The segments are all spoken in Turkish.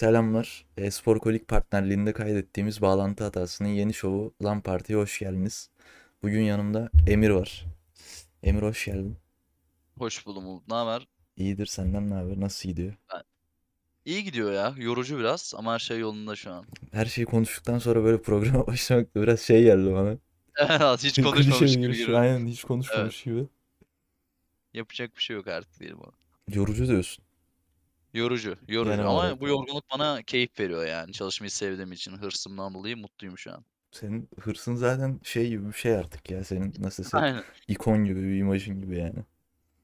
Selamlar. Espor Kolik partnerliğinde kaydettiğimiz bağlantı hatasının yeni şovu Lan Parti'ye hoş geldiniz. Bugün yanımda Emir var. Emir hoş geldin. Hoş buldum Umut. Ne haber? İyidir senden ne haber? Nasıl gidiyor? Ben- İyi gidiyor ya. Yorucu biraz ama her şey yolunda şu an. Her şeyi konuştuktan sonra böyle programa başlamak da biraz şey geldi bana. Evet, hiç konuşmamış gibi giriyorum. Aynen hiç konuşmamış gibi. Yapacak bir şey yok artık diyelim ona. Yorucu diyorsun. Yorucu, yorucu Genel ama olarak. bu yorgunluk bana keyif veriyor yani. Çalışmayı sevdiğim için hırsımdan dolayı mutluyum şu an. Senin hırsın zaten şey gibi bir şey artık ya. Senin nasıl desem Aynen. ikon gibi bir imajın gibi yani.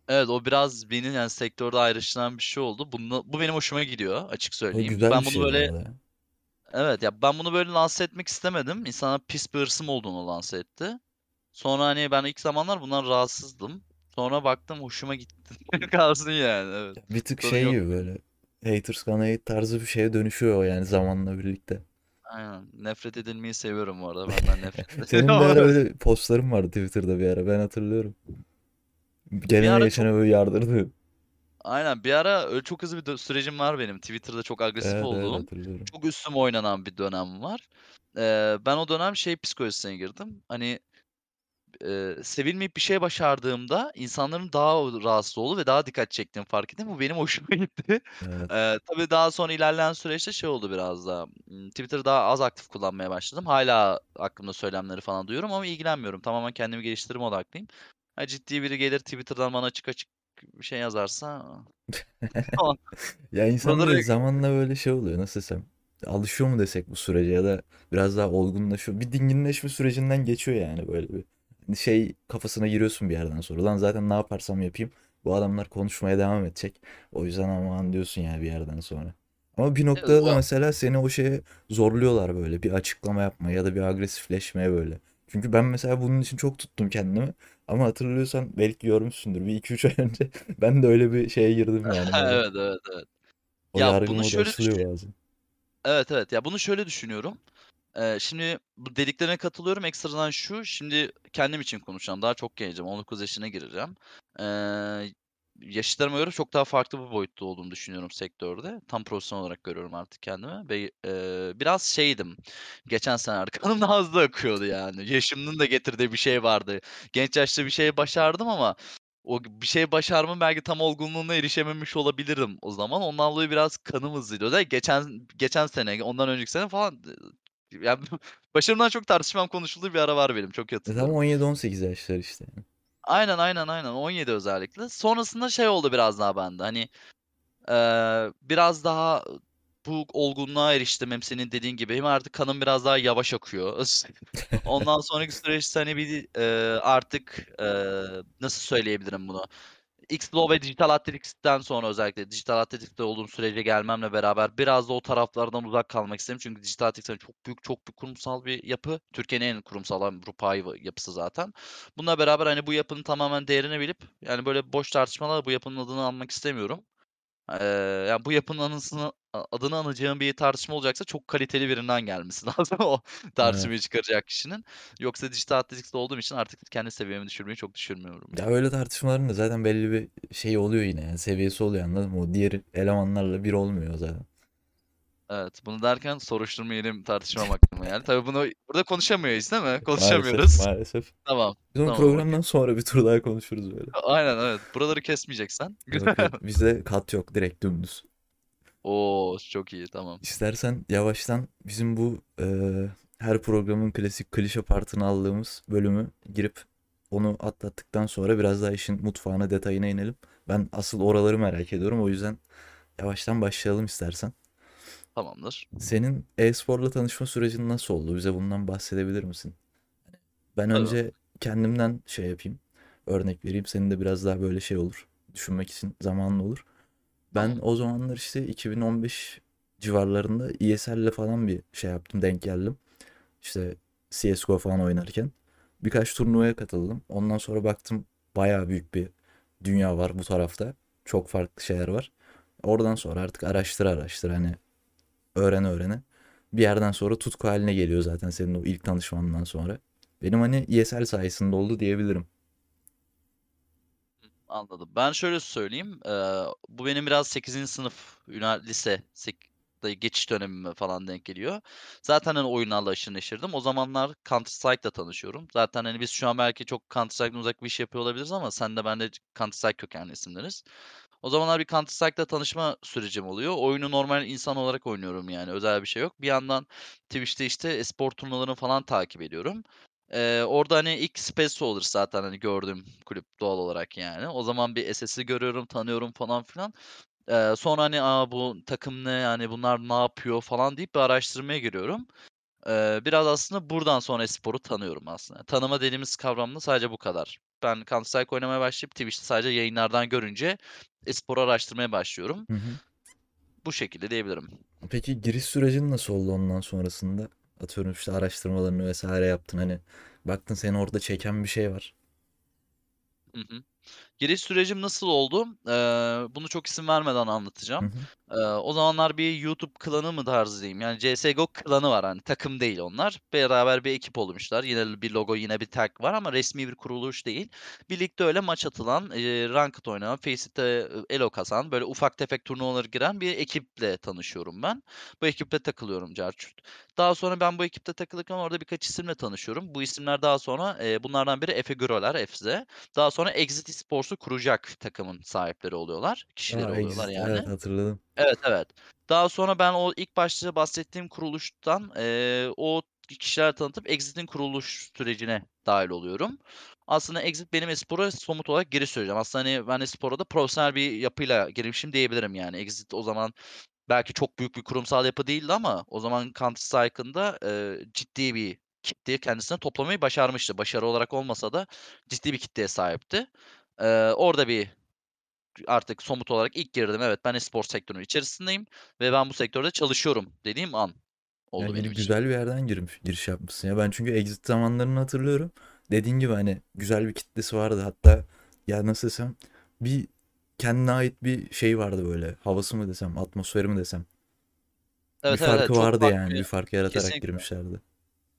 Evet o biraz beni yani sektörde ayrıştıran bir şey oldu. Bunu, bu benim hoşuma gidiyor açık O söyleyeyim. güzel Ben bir bunu şey bu böyle arada ya. evet ya ben bunu böyle lanse etmek istemedim. İnsanlar pis bir hırsım olduğunu lanse etti. Sonra hani ben ilk zamanlar bundan rahatsızdım. Sonra baktım hoşuma gitti. Kalsın yani evet. Bir tık Sorun şey yok. gibi böyle haters gonna hate tarzı bir şeye dönüşüyor o yani zamanla birlikte. Aynen. Nefret edilmeyi seviyorum bu arada. Benden nefret Senin bir ediyorum. ara öyle postların vardı Twitter'da bir ara ben hatırlıyorum. Gelene ara geçene çok böyle yardırdı. aynen bir ara öyle çok hızlı bir dö- sürecim var benim. Twitter'da çok agresif Evet evet olduğum, hatırlıyorum. çok üstüme oynanan bir dönem var. Ee, ben o dönem şey psikolojisine girdim. Hani e, sevilmeyip bir şey başardığımda insanların daha rahatsız olduğu ve daha dikkat çektiğimi fark ettim. Bu benim hoşuma gitti. Evet. Ee, tabii daha sonra ilerleyen süreçte şey oldu biraz daha. Twitter'ı daha az aktif kullanmaya başladım. Hala aklımda söylemleri falan duyuyorum ama ilgilenmiyorum. Tamamen kendimi geliştirme odaklıyım. Ha, ciddi biri gelir Twitter'dan bana açık açık bir şey yazarsa. Ya insan Buraları böyle zamanla böyle şey oluyor nasıl desem. Alışıyor mu desek bu sürece ya da biraz daha olgunlaşıyor. Bir dinginleşme sürecinden geçiyor yani böyle bir. Hani Şey kafasına giriyorsun bir yerden sonra. Lan zaten ne yaparsam yapayım bu adamlar konuşmaya devam edecek. O yüzden aman diyorsun yani bir yerden sonra. Ama bir noktada da mesela seni o şeye zorluyorlar böyle bir açıklama yapmaya ya da bir agresifleşmeye böyle. Çünkü ben mesela bunun için çok tuttum kendimi. Ama hatırlıyorsan belki görmüşsündür. Bir iki üç ay önce ben de öyle bir şeye girdim yani böyle. evet evet evet. O Ya bunu şöyle düşün. bazen. Evet evet ya bunu şöyle düşünüyorum. Ee, şimdi bu dediklerine katılıyorum. Ekstradan şu, şimdi kendim için konuşacağım. Daha çok gencim. 19 yaşına gireceğim. Ee, yaşıtlarıma göre çok daha farklı bir boyutta olduğumu düşünüyorum sektörde. Tam profesyonel olarak görüyorum artık kendimi. Ve e, biraz şeydim. Geçen sene kanım daha hızlı akıyordu yani. Yaşımın da getirdiği bir şey vardı. Genç yaşta bir şey başardım ama o bir şey başarmam belki tam olgunluğuna erişememiş olabilirim o zaman. Ondan dolayı biraz kanım hızlıydı. Özellikle geçen geçen sene, ondan önceki sene falan yani başarımdan çok tartışmam konuşulduğu bir ara var benim. Çok E tam hatırlıyorum. 17-18 yaşlar işte. Aynen aynen aynen 17 özellikle. Sonrasında şey oldu biraz daha bende. Hani eee, biraz daha bu olgunluğa eriştim hem senin dediğin gibi. Hem artık kanım biraz daha yavaş akıyor. Ondan sonraki süreçte hani bir eee, artık eee, nasıl söyleyebilirim bunu? X-Flow ve Dijital Athletics'ten sonra özellikle Dijital Athletics'te olduğum sürece gelmemle beraber biraz da o taraflardan uzak kalmak istedim. Çünkü Dijital Athletics çok büyük, çok büyük kurumsal bir yapı. Türkiye'nin en kurumsal Avrupa'yı yapısı zaten. Bununla beraber hani bu yapının tamamen değerini bilip yani böyle boş tartışmalarla bu yapının adını almak istemiyorum. Eee, yani bu yapının anısını adını anacağım bir tartışma olacaksa çok kaliteli birinden gelmesi lazım o Evet. tartışmayı çıkaracak kişinin. Yoksa Dijital Athletics'te olduğum için artık kendi seviyemi düşürmeyi çok düşünmüyorum Ya yani. öyle tartışmaların da zaten belli bir şey oluyor yine yani seviyesi oluyor anladın mı? O diğer elemanlarla bir olmuyor zaten. Evet, bunu derken soruşturma yeni tartışmam aklıma geldi. Tabii bunu burada konuşamıyoruz değil mi? Maalesef Konuşamıyoruz. maalesef. Tamam, Biz onu tamam, programdan sonra bir tur daha konuşuruz böyle. Aynen evet. Buraları kesmeyeceksen. Yok Güzel. yok bizde kat yok direkt dümdüz. Oo, çok iyi tamam. İstersen yavaştan bizim bu e, her programın klasik klişe partını aldığımız bölümü girip onu atlattıktan sonra biraz daha işin mutfağına detayına inelim. Ben asıl oraları merak ediyorum o yüzden yavaştan başlayalım istersen. Tamamdır. Senin e-sporla tanışma sürecin nasıl oldu? Bize bundan bahsedebilir misin? Ben Tabii. önce kendimden şey yapayım. Örnek vereyim. Senin de biraz daha böyle şey olur. Düşünmek için zamanın olur. Ben Tamam. o zamanlar işte 2015 civarlarında ESL'le falan bir şey yaptım. Denk geldim. İşte CSGO falan oynarken. Birkaç turnuvaya katıldım. Ondan sonra baktım bayağı büyük bir dünya var bu tarafta. Çok farklı şeyler var. Oradan sonra artık araştır araştır hani öğrene öğrene. Bir yerden sonra tutku haline geliyor zaten senin o ilk tanışmandan sonra. Benim hani ESL sayesinde oldu diyebilirim. Anladım. Ben şöyle söyleyeyim. eee, bu benim biraz 8. sınıf, lise, geçiş dönemime falan denk geliyor. Zaten, hani, oyunlarla aşırı neşirdim. O zamanlar Counter Strike'la tanışıyorum. Zaten, hani, biz şu an belki çok Counter Strike'dan uzak bir iş yapıyor olabiliriz ama sen de ben de Counter Strike kökenli isimleriz. O zamanlar bir Counter Strike'la tanışma sürecim oluyor. Oyunu normal insan olarak oynuyorum yani özel bir şey yok. Bir yandan Twitch'te, işte, e-spor turnuvalarını falan takip ediyorum. Eee, orada, hani, ilk Space olur zaten, hani, gördüğüm kulüp doğal olarak yani. O zaman bir SS'i görüyorum, tanıyorum falan filan. Eee, sonra, hani, "A, bu takım ne, hani, bunlar ne yapıyor?" falan deyip bir araştırmaya giriyorum. Eee, biraz aslında buradan sonra e-sporu tanıyorum aslında. Tanıma dediğimiz kavram da sadece bu kadar. Ben Counter Strike oynamaya başlayıp Twitch'te sadece yayınlardan görünce e-sporu araştırmaya başlıyorum. Hı hı. Bu şekilde diyebilirim. Peki giriş sürecin nasıl oldu ondan sonrasında? Atıyorum işte araştırmalarını vesaire yaptın hani baktın seni orada çeken bir şey var. Hı hı. Giriş sürecim nasıl oldu? Eee, bunu çok isim vermeden anlatacağım. hı. Eee, o zamanlar bir YouTube klanı mı tarzı diyeyim, yani CS:GO klanı var, hani, takım değil onlar. Beraber bir ekip olmuşlar. Yine bir logo, yine bir tag var ama resmî bir kuruluş değil. Birlikte öyle maç atılan, eee, ranked oynanan, Faceit eee, elo kasan, böyle ufak tefek turnuvalara giren bir ekiple tanışıyorum ben. Bu ekiple takılıyorum cart curt. Daha sonra ben bu ekipte takılırken orada birkaç isimle tanışıyorum. Bu isimler daha sonra, eee, bunlardan biri Efe Güroler, Efze. Daha sonra Exit Esports'u kuracak takımın sahipleri oluyorlar, kişileri A, oluyorlar Exit yani. evet hatırladım. Evet, evet. Daha sonra ben o ilk başta bahsettiğim kuruluştan, eee, o kişilerle tanıtıp Exit'in kuruluş sürecine dâhil oluyorum. Aslında Exit benim e-spora somut olarak giriş sürecim. Aslında, hani, ben e-spora da profesyonel bir yapıyla girmişim diyebilirim yani. Exit o zaman belki çok büyük bir kurumsal yapı değildi ama o zaman Counter Strike'ın da, eee, ciddi bir kitleyi kendisine toplamayı başarmıştı. Başarı olarak olmasa da ciddi bir kitleye sahipti. Eee, orada bir artık somut olarak ilk girdim, evet, ben e-spor sektörünün içerisindeyim ve ben bu sektörde çalışıyorum dediğim an oldu benim Yani için. güzel bir yerden girmiş, giriş yapmışsın ya. Ben çünkü Exit zamanlarını hatırlıyorum. Dediğin gibi hani güzel bir kitlesi vardı. Hatta ya nasıl desem bir kendine ait bir şey vardı böyle. Havası mı desem, atmosferi mi desem. Bir Evet, evet, evet. farkı Çok vardı farklı yani. Bir bir fark yaratarak Kesinlikle. girmişlerdi.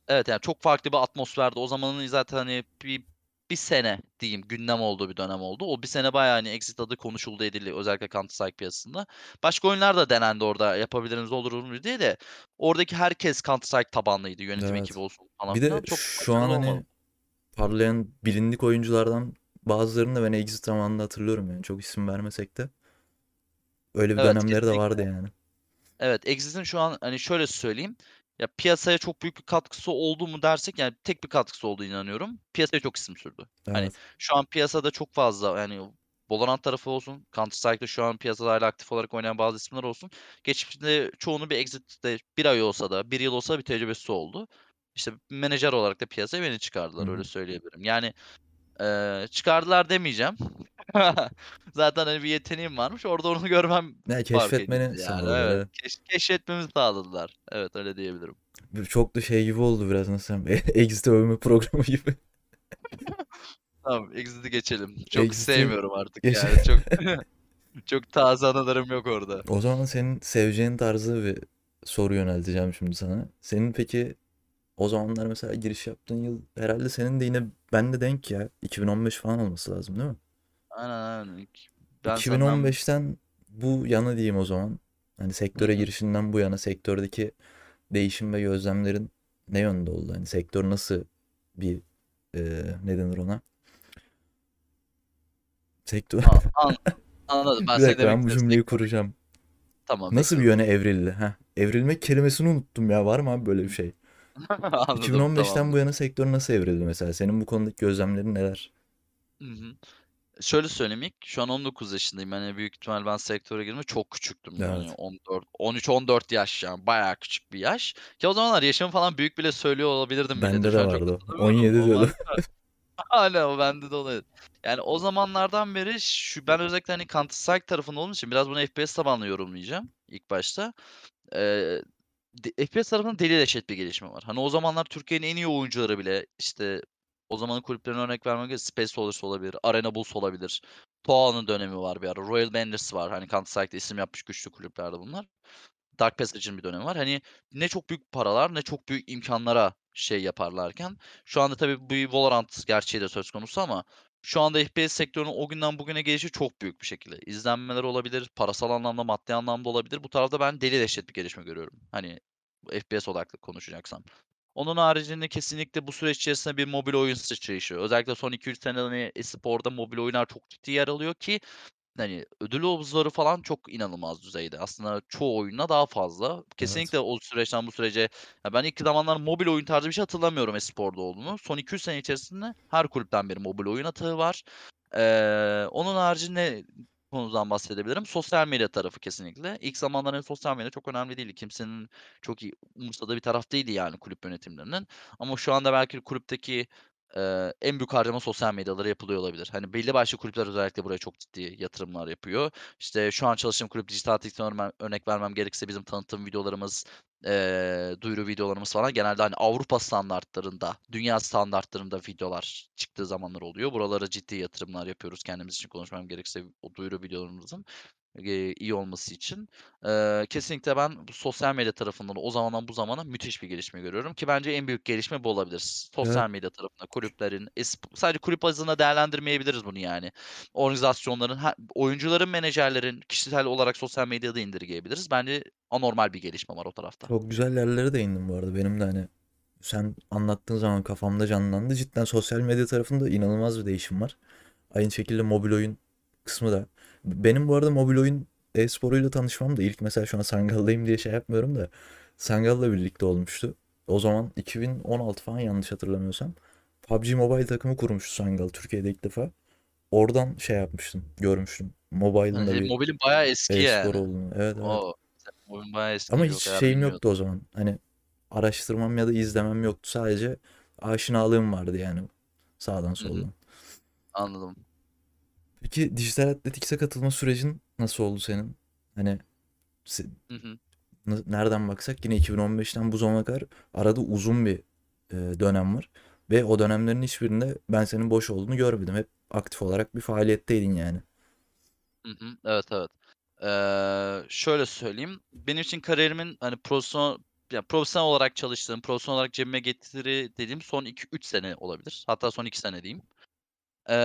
Evet, yani çok farklı bir atmosferdi. O zamanın zaten, hani, bir 1 sene diyeyim gündem olduğu bir dönem oldu. O 1 sene bayağı, hani, Exit adı konuşuldu edildi özellikle Counter Strike piyasasında. Başka oyunlar da denendi orada yapabiliriz, olur mu diye de oradaki herkes Counter Strike tabanlıydı. Yönetim ekibi Evet. olsun falan Bir de. Çok şu an hani olmadı. parlayan bilindik oyunculardan bazılarını da ben Exit zamanında hatırlıyorum yani. Çok isim vermesek de. Öyle bir Evet, dönemleri de vardı yani. Evet, Exit'in şu an, hani, şöyle söyleyeyim, ya, piyasaya çok büyük bir katkısı oldu mu dersek, yani, tek bir katkısı olduğuna inanıyorum. Piyasaya çok isim sürdü. Hani, Evet. şu an piyasada çok fazla, yani, Valorant tarafı olsun, Counter Strike'da şu an piyasada hâlâ aktif olarak oynayan bazı isimler olsun. Geçmişte çoğunun bir Exit'te 1 ay olsa da, 1 yıl olsa da bir tecrübesi oldu. İşte, menajer olarak da piyasaya beni Hı çıkardılar, öyle hı. söyleyebilirim. Yani, eee, çıkardılar demeyeceğim. Zaten, hani, bir yeteneğim varmış. Orada onu görmem fark keşfetmeni yani. Evet, keş keşfetmemi sağladılar. Evet, öyle diyebilirim. Çok da şey gibi oldu biraz nasıl Exit'i övme programı gibi. Tamam, Exit'i geçelim. Çok Exit'i sevmiyorum artık geç yani. Çok çok taze anılarım yok orada. O zaman senin seveceğin tarzda bir soru yönelteceğim şimdi sana. Senin peki o zamanlar mesela giriş yaptığın yıl herhalde senin de yine bende denk ya. 2015 falan olması lazım değil mi? Aynen, aynen. Ben senden 2015'ten bu yana diyeyim o zaman. Hani sektöre hı. girişinden bu yana sektördeki değişim ve gözlemlerin ne yönde oldu? Hani sektör nasıl bir eee ne denir ona? Sektör an anladım. Ben Bir dakika ben bu cümleyi kuracağım. Tamam, Nasıl bir bekliyorum. yöne evrildi? Heh. Evrilmek kelimesini unuttum ya. Var mı abi böyle bir şey? Anladım, 2015'ten bu tamamdır. yana sektör nasıl evrildi mesela? Senin bu konudaki gözlemlerin neler? Hı hı. Şöyle söyleyeyim ilk, şu an 19 yaşındayım. Hani, büyük ihtimal ben sektöre girdiğimde çok küçüktüm. Yani Evet. 14 13-14 yaş yani bayağı küçük bir yaş. Ki o zamanlar yaşımı falan büyük bile söylüyor olabilirdim. Bende de vardı o. hatırlamıyorum 17 ama diyordu. hâlâ o bende de oluyor. Yani o zamanlardan beri şu ben özellikle, hani, Counter Strike tarafında olduğum için biraz bunu FPS tabanlı yorumlayacağım ilk başta. Eee, de FPS tarafında deli bir gelişme var. Hani, o zamanlar Türkiye'nin en iyi oyuncuları bile, işte, o zamanın kulüplerine örnek vermek gerekirse Space Soldiers olabilir, Arena Bulls olabilir. ToA'nın dönemi var bir ara. Royal Bandits var. Hani, Counter Strike'da isim yapmış güçlü kulüplerdi bunlar. Dark Passage'ın bir dönemi var. Hani, ne çok büyük paralar ne çok büyük imkânlara şey yaparlarken şu anda tabii bir Valorant gerçeği de söz konusu ama şu anda FPS sektörünün o günden bugüne gelişi çok büyük bir şekilde. İzlenmeler olabilir, parasal anlamda, maddi anlamda olabilir. Bu tarafta ben deli dehşet bir gelişme görüyorum. Hani FPS odaklı konuşacaksam. Onun haricinde kesinlikle bu süreç içerisinde bir mobil oyun sıçrayışı. Özellikle son 2-3 senede hani e-sporda mobil oyunlar çok ciddi yer alıyor ki hani ödül havuzları falan çok inanılmaz düzeyde. Aslında çoğu oyuna daha fazla. Evet. Kesinlikle o süreçten bu sürece ya ben ilk zamanlar mobil oyun tarzı bir şey hatırlamıyorum e-sporda olduğunu. Son 2-3 sene içerisinde her kulüpten bir mobil oyun atağı var. Eee, onun haricinde konudan bahsedebilirim. Sosyal medya tarafı kesinlikle. İlk zamanların sosyal medya çok önemli değildi. Kimsenin çok iyi umursadığı bir taraf değildi yani kulüp yönetimlerinin. Ama şu anda belki kulüpteki eee, en büyük harcama sosyal medyalara yapılıyor olabilir. Hani belli başlı kulüpler özellikle buraya çok ciddi yatırımlar yapıyor. İşte şu an çalıştığım kulüp Dijital örme- örnek vermem gerekirse bizim tanıtım videolarımız, eee, duyuru videolarımız falan genelde hani Avrupa standartlarında, dünya standartlarında videolar çıktığı zamanlar oluyor. Buralara ciddi yatırımlar yapıyoruz kendimiz için konuşmam gerekirse o duyuru videolarımızın iyi olması için. Kesinlikle ben sosyal medya tarafından o zamandan bu zamana müthiş bir gelişme görüyorum ki bence en büyük gelişme bu olabilir. Evet. Sosyal medya tarafında kulüplerin, sadece kulüp bazında değerlendirmeyebiliriz bunu yani. Organizasyonların, oyuncuların, menajerlerin kişisel olarak sosyal medyada indirgeyebiliriz. Bence anormal bir gelişme var o tarafta. Çok güzel yerlere değindin bu arada. Benim de hani sen anlattığın zaman kafamda canlandı. Cidden sosyal medya tarafında inanılmaz bir değişim var. Aynı şekilde mobil oyun kısmı da. Benim bu arada mobil oyun e-sporuyla tanışmam da ilk mesela şu an Sangal'dayım diye şey yapmıyorum da Sangal'la birlikte olmuştu. O zaman 2016 falan yanlış hatırlamıyorsam. PUBG Mobile takımı kurmuştu Sangal Türkiye'de ilk defa. Oradan şey yapmıştım, görmüştüm. Mobile'ın da Yani bir mobilin bayağı eski e-spor yani. olduğunu. Evet evet. O mobilin bayağı eski. Ama hiç şeyim bilmiyordum. yoktu o zaman. Hani araştırmam ya da izlemem yoktu. Sadece aşinalığım vardı yani sağdan soldan. Anladım. Peki dijital atletikse katılma sürecin nasıl oldu senin? Hani se- Hı hı. n- nereden baksak yine 2015'ten bu zamana kadar arada uzun bir e, dönem var. Ve o dönemlerin hiçbirinde ben senin boş olduğunu görmedim. Hep aktif olarak bir faaliyetteydin yani. Hı hı. Evet evet. Eee, şöyle söyleyeyim. Benim için kariyerimin hani profesyonel ya profesyonel olarak çalıştığım, profesyonel olarak cebime getiri dediğim son 2-3 sene olabilir. Hatta son 2 sene diyeyim. Eee,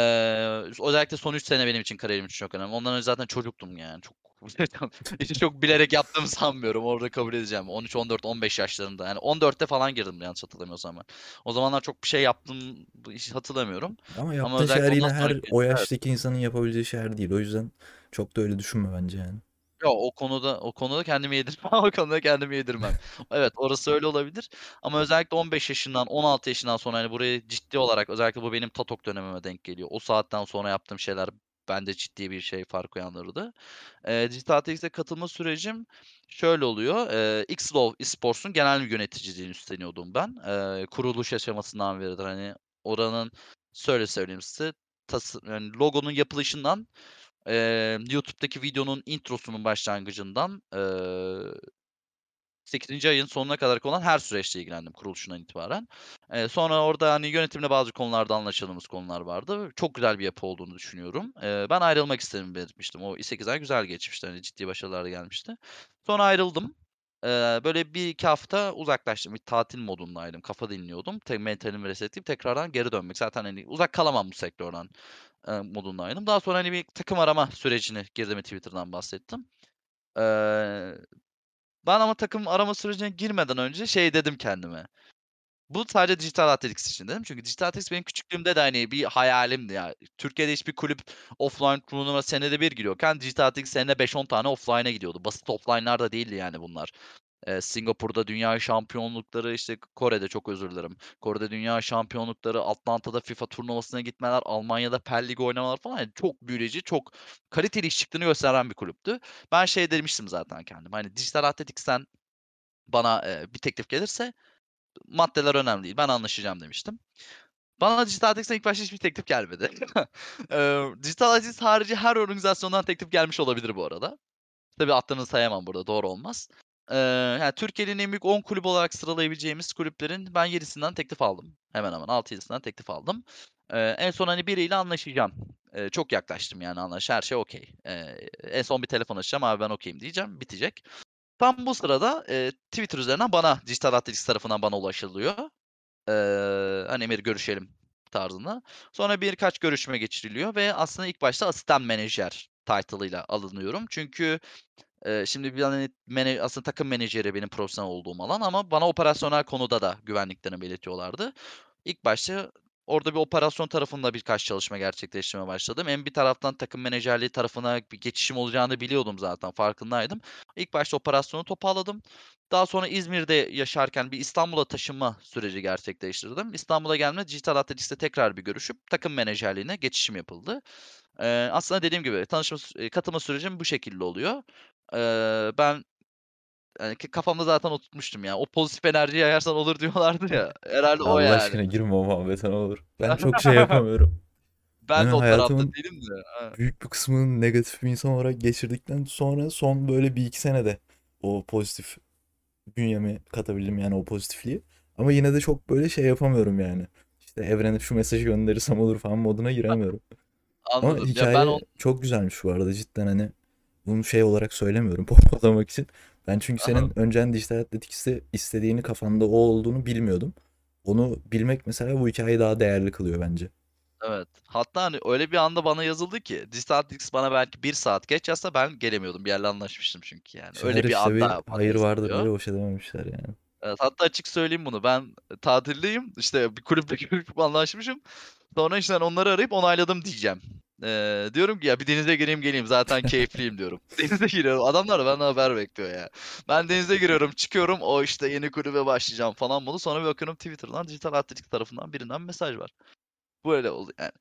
özellikle son 3 sene benim için kariyerim için çok önemli. Ondan önce zaten çocuktum yani. Çok hiç çok bilerek yaptığımı sanmıyorum. Orada kabul edeceğim. 13, 14, 15 yaşlarında. Yani 14'te falan girdim yanlış hatırlamıyorsam ben. O zamanlar çok bir şey yaptım hiç hatırlamıyorum. Ama Ama yaptığın özellikle şeyler yine her o yaştaki insanın yapabileceği şeyler değil. O yüzden çok da öyle düşünme bence yani. Ya o konuda o konuda kendimi yedirmem. O konuda kendimi yedirmem. Evet, orası öyle olabilir. Ama özellikle 15 yaşından, 16 yaşından sonra hani burayı ciddi olarak özellikle bu benim TATOK dönemime denk geliyor. O saatten sonra yaptığım şeyler bende ciddi bir şey fark uyandırdı. Eee Dijital ATX'e katılma sürecim şöyle oluyor. Eee Xlov Esports'un genel yöneticiliğini üstleniyordum ben. Eee, kuruluş aşamasından beridir hani oranın şöyle söyleyeyim size tası yani logonun yapılışından Eee, YouTube'daki videonun introsunun başlangıcından, eee 8. ayın sonuna kadar olan her süreçle ilgilendim kuruluşundan itibaren. Eee, sonra orada, hani, yönetimle bazı konularda anlaşamadığımız konular vardı. Çok güzel bir yapı olduğunu düşünüyorum. Eee, ben ayrılmak istediğimi belirtmiştim. O 8 ay güzel geçmişti. Hani, ciddi başarılar gelmişti. Sonra ayrıldım. Eee, böyle 1-2 hafta uzaklaştım. Bir tatil modundaydım. Kafa dinliyordum. Te mentalimi resetleyip tekrardan geri dönmek. Zaten, hani, uzak kalamam bu sektörden, eee, modundaydım. Daha sonra, hani, bir takım arama sürecine girdiğimi Twitter'dan bahsettim. Eee, ben ama takım arama sürecine girmeden önce şey dedim kendime. Bu sadece Dijital Athletics için dedim. Çünkü Dijital Athletics benim küçüklüğümde de, hani, bir hayalimdi ya. Türkiye'de hiçbir kulüp offline turnuva senede 1 giriyorken Dijital Athletics senede 5-10 tane offline'a gidiyordu. Basit offline'lar da değildi yani bunlar. Eee, Singapur'da dünya şampiyonlukları, işte Kore'de çok özür dilerim. Kore'de dünya şampiyonlukları, Atlanta'da FIFA turnuvasına gitmeler, Almanya'da PEL Ligi oynamalar falan, yani çok büyüleyici, çok kaliteli iş çıktığını gösteren bir kulüptü. Ben şey demiştim zaten kendime, hani, Dijital Athletics'ten bana, eee, bir teklif gelirse maddeler önemli değil, ben anlaşacağım demiştim. Bana Dijital Athletics'ten ilk başta hiçbir teklif gelmedi. Eee, Dijital harici her organizasyondan teklif gelmiş olabilir bu arada. Tabii adlarını sayamam burada, doğru olmaz. Yani Türkiye'nin en büyük 10 kulübü olarak sıralayabileceğimiz kulüplerin ben 7'sinden teklif aldım. Hemen hemen 6-7'sinden teklif aldım. En son, hani, biriyle anlaşacağım. Çok yaklaştım yani anlaş her şey okay. Eee, en son bir telefon açacağım, "Abi ben okay'im." diyeceğim, bitecek. Tam bu sırada, Twitter üzerinden bana Dijital Athletics tarafından bana ulaşılıyor. Eee, hani, "Emir görüşelim." tarzında. Sonra birkaç görüşme geçiriliyor ve aslında ilk başta asistan menajer title'ıyla alınıyorum. Çünkü, eee, şimdi bir hani mene aslında takım menajeri benim profesyonel olduğum alan ama bana operasyonel konuda da güvenliklerini belirtiyorlardı. İlk başta orada bir operasyon tarafında birkaç çalışma gerçekleştirmeye başladım. Hem bir taraftan takım menajerliği tarafına bir geçişim olacağını biliyordum zaten, farkındaydım. İlk başta operasyonu toparladım. Daha sonra İzmir'de yaşarken bir İstanbul'a taşınma süreci gerçekleştirdim. İstanbul'a geldiğimde Dijital Athletics'te tekrar bir görüşüp takım menajerliğine geçişim yapıldı. Eee, aslında dediğim gibi tanışma katılma sürecim bu şekilde oluyor. Eee, ben, hani, k kafamda zaten oturtmuştum ya. O pozitif enerjiyi yayarsan olur diyorlardı ya. Herhâlde o Allah yani. aşkına girme o muhabbete ne olur. Ben çok şey yapamıyorum. Ben Hani de o tarafta değilim de. Ha. büyük bir kısmını negatif bir insan olarak geçirdikten sonra son böyle 1-2 senede o pozitif bünyeme katabildim yani o pozitifliği. Ama yine de çok böyle şey yapamıyorum yani. İşte evrene şu mesajı gönderirsem olur falan moduna giremiyorum. Ama Anladım. Ya ben hikaye on çok güzelmiş bu arada cidden hani bunu şey olarak söylemiyorum pohpohlamak için. Ben çünkü Aha. senin önceden dijital atletikste istediğini kafanda o olduğunu bilmiyordum. Onu bilmek mesela bu hikayeyi daha değerli kılıyor bence. Evet. Hatta, hani, öyle bir anda bana yazıldı ki Dijital Athletics bana belki 1 saat geç yazsa ben gelemiyordum. Bir yerle anlaşmıştım çünkü yani. İşte her Öyle bir işte bir anda bana hayır vardır yazılıyor. böyle boş edememişler yani. Evet, hatta açık söyleyeyim bunu. Ben tatildeyim. İşte bir kulüple görüşüp anlaşmışım. Sonra işte onları arayıp onayladım diyeceğim. Eee, diyorum ki ya bir denize gireyim geleyim zaten keyifliyim diyorum. Denize giriyorum. Adamlar da benden haber bekliyor ya. Ben denize giriyorum, çıkıyorum. O işte yeni kulübe başlayacağım falan bunu. Sonra bir bakıyorum Twitter'dan Dijital Athletics tarafından birinden mesaj var. Böyle oldu yani.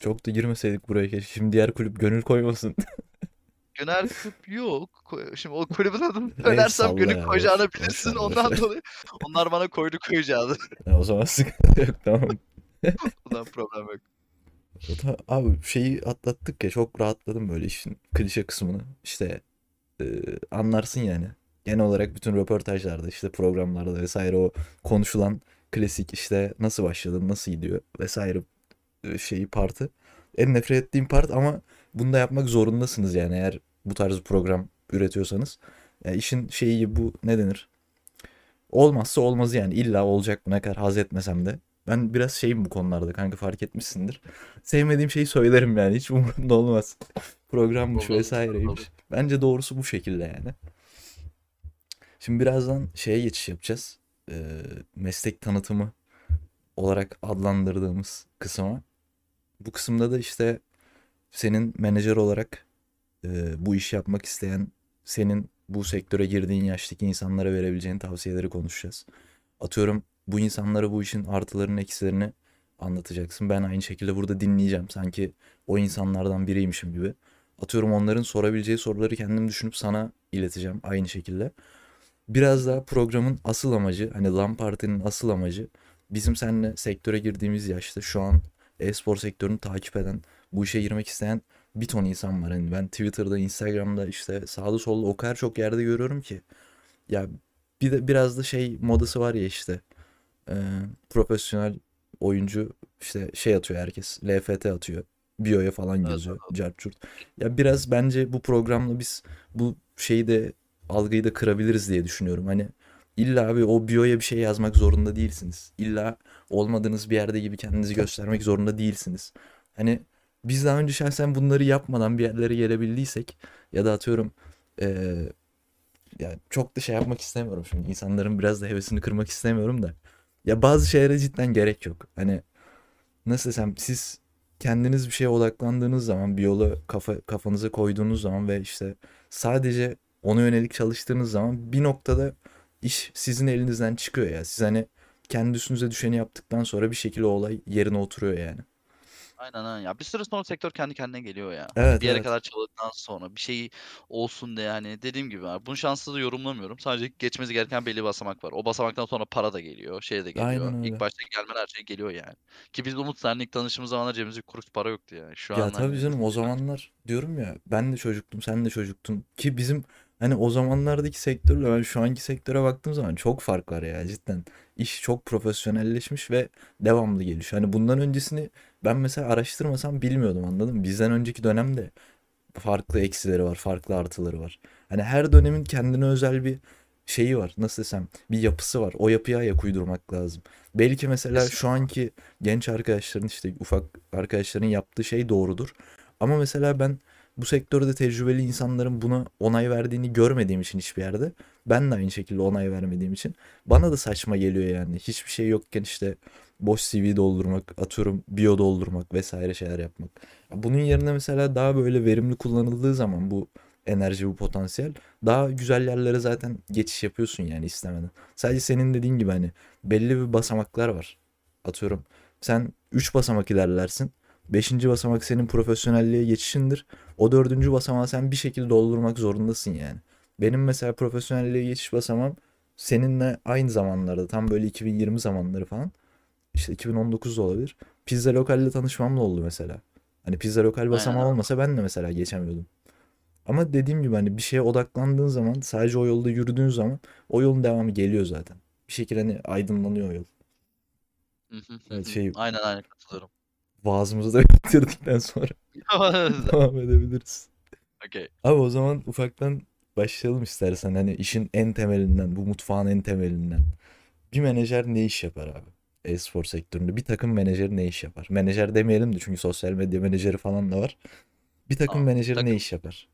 Çok da girmeseydik buraya keşke. Şimdi diğer kulüp gönül koymasın. Gönül kulüp yok. Şimdi o kulübün adını söylersem gönül ya koyacağını boş bilirsin. Ondan dolayı onlar bana koydu koyacağını. Ya o zaman sıkıntı yok tamam. Bundan problem yok. Abi şeyi atlattık ya çok rahatladım böyle işin klişe kısmını. İşte e, anlarsın yani. Genel olarak bütün röportajlarda işte programlarda vesaire o konuşulan klasik işte nasıl başladın nasıl gidiyor vesaire e, şeyi partı. En nefret ettiğim part ama bunu da yapmak zorundasınız yani eğer bu tarz program üretiyorsanız. Ya işin şeyi bu ne denir? Olmazsa olmazı yani illa olacak bu ne kadar haz etmesem de. Ben biraz şeyim bu konularda kanka fark etmişsindir. Sevmediğim şeyi söylerim yani hiç umurumda olmaz. Programmış vesaireymiş. Bence doğrusu bu şekilde yani. Şimdi birazdan şeye geçiş yapacağız. Ee, meslek tanıtımı olarak adlandırdığımız kısma. Bu kısımda da işte senin menajer olarak e, bu işi yapmak isteyen, senin bu sektöre girdiğin yaştaki insanlara verebileceğin tavsiyeleri konuşacağız. Atıyorum bu insanlara bu işin artılarını, eksilerini anlatacaksın. Ben aynı şekilde burada dinleyeceğim. Sanki o insanlardan biriymişim gibi. Atıyorum onların sorabileceği soruları kendim düşünüp sana ileteceğim aynı şekilde. Biraz daha programın asıl amacı, hani LAN Parti'nin asıl amacı bizim seninle sektöre girdiğimiz yaşta şu an e-spor sektörünü takip eden, bu işe girmek isteyen bir ton insan var. Hani ben Twitter'da, Instagram'da işte sağda solda o kadar çok yerde görüyorum ki. Ya bir de biraz da şey modası var ya işte. E, profesyonel oyuncu işte şey atıyor herkes. LFT atıyor. Bio'ya falan Evet, yazıyor. Curt. Ya biraz bence bu programla biz bu şeyi de algıyı da kırabiliriz diye düşünüyorum. Hani illa abi o bio'ya bir şey yazmak zorunda değilsiniz. İlla olmadığınız bir yerde gibi kendinizi göstermek zorunda değilsiniz. Hani biz daha önce şahsen bunları yapmadan bir yerlere gelebildiysek ya da atıyorum eee, ya çok da şey yapmak istemiyorum şimdi. İnsanların biraz da hevesini kırmak istemiyorum da. Ya bazı şeylere cidden gerek yok. Hani nasıl desem siz kendiniz bir şeye odaklandığınız zaman bir yolu kafa, kafanıza koyduğunuz zaman ve işte sadece ona yönelik çalıştığınız zaman bir noktada iş sizin elinizden çıkıyor ya. Siz hani kendi üstünüze düşeni yaptıktan sonra bir şekilde olay yerine oturuyor yani. Aynen aynen. Ya bir süre sonra sektör kendi kendine geliyor ya. Evet Bir yere evet. kadar çabaladıktan sonra bir şey olsun diye hani dediğim gibi abi, bunu şanslı da yorumlamıyorum. Sadece geçmesi gereken belli bir basamak var. O basamaktan sonra para da geliyor, şey de geliyor. Aynen İlk öyle. başta gelmen her şey geliyor yani. Ki biz Umut seninle ilk tanıştığımız zamanlar cebimizde bir kuruş para yoktu yani. Şu Ya an tabii hani canım o zamanlar diyorum ya ben de çocuktum sen de çocuktun ki bizim hani o zamanlardaki sektörle ben şu anki sektöre baktığım zaman çok fark var ya cidden. İş çok profesyonelleşmiş ve devamlı gelişiyor. Hani bundan öncesini ben mesela araştırmasam bilmiyordum anladın mı? Bizden önceki dönemde farklı eksileri var, farklı artıları var. Hani her dönemin kendine özel bir şeyi var. Nasıl desem bir yapısı var. O yapıya ayak uydurmak lazım. Belki mesela şu anki genç arkadaşların işte ufak arkadaşların yaptığı şey doğrudur. Ama mesela ben bu sektörde tecrübeli insanların buna onay verdiğini görmediğim için hiçbir yerde ben de aynı şekilde onay vermediğim için bana da saçma geliyor yani. Hiçbir şey yokken işte boş CV doldurmak, atıyorum bio doldurmak vesaire şeyler yapmak. Bunun yerine mesela daha böyle verimli kullanıldığı zaman bu enerji, bu potansiyel daha güzel yerlere zaten geçiş yapıyorsun yani istemeden. Sadece senin dediğin gibi hani belli bir basamaklar var. Atıyorum sen 3 basamak ilerlersin. Beşinci basamak senin profesyonelliğe geçişindir. O dördüncü basamağı sen bir şekilde doldurmak zorundasın yani. Benim mesela profesyonelliğe geçiş basamağım seninle aynı zamanlarda tam böyle 2020 zamanları falan. İşte 2019'da olabilir. Pizza Lokal'le tanışmamla oldu mesela. Hani pizza lokal Aynen basamağı öyle. olmasa ben de mesela geçemiyordum. Ama dediğim gibi hani bir şeye odaklandığın zaman sadece o yolda yürüdüğün zaman o yolun devamı geliyor zaten. Bir şekilde hani aydınlanıyor o yol. Hı hı, hı Evet hı. şey Aynen aynen katılıyorum. vaazımızı da bitirdikten sonra devam edebiliriz. Okey. Abi o zaman ufaktan başlayalım istersen. Hani işin en temelinden, bu mutfağın en temelinden. Bir menajer ne iş yapar abi? E-spor sektöründe. Bir takım menajeri ne iş yapar? Menajer demeyelim de çünkü sosyal medya menajeri falan da var. Bir takım Tamam. menajeri ne Takım iş yapar?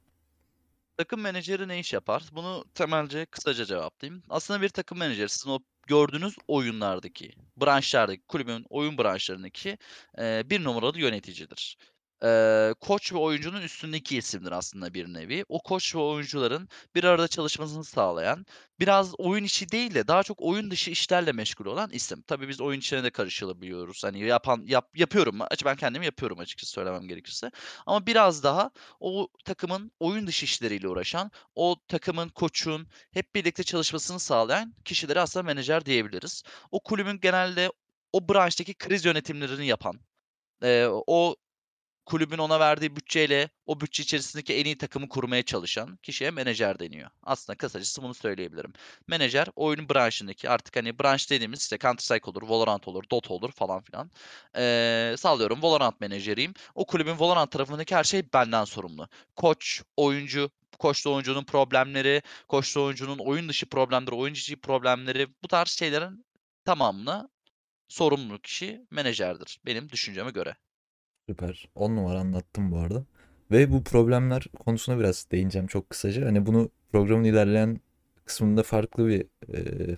takım menajeri ne iş yapar? Bunu temelce kısaca cevaplayayım. Aslında bir takım menajeri sizin o gördüğünüz oyunlardaki, branşlardaki, kulübün oyun branşlarındaki eee, bir numaralı yöneticidir. Eee, koç ve oyuncunun üstündeki isimdir aslında bir nevi. O koç ve oyuncuların bir arada çalışmasını sağlayan, biraz oyun içi değil de daha çok oyun dışı işlerle meşgul olan isim. Tabii biz oyun içine de karışılabiliyoruz. Hani yapan yap, yapıyorum. Ben kendim yapıyorum açıkçası söylemem gerekirse. Ama biraz daha o takımın oyun dışı işleriyle uğraşan, o takımın, koçun hep birlikte çalışmasını sağlayan kişilere aslında menajer diyebiliriz. O kulübün genelde o branştaki kriz yönetimlerini yapan, eee, o kulübün ona verdiği bütçeyle o bütçe içerisindeki en iyi takımı kurmaya çalışan kişiye menajer deniyor. Aslında kısacası bunu söyleyebilirim. Menajer oyunun branşındaki artık hani branş dediğimiz işte Counter Strike olur, Valorant olur, Dota olur falan filan. Ee, sallıyorum Valorant menajeriyim. O kulübün Valorant tarafındaki her şey benden sorumlu. Koç, oyuncu, koçlu oyuncunun problemleri, koçlu oyuncunun oyun dışı problemleri, oyun içi problemleri bu tarz şeylerin tamamına sorumlu kişi menajerdir benim düşünceme göre. Süper. 10 numara anlattım bu arada. Ve bu problemler konusuna biraz değineceğim çok kısaca. Hani bunu programın ilerleyen kısmında farklı bir e,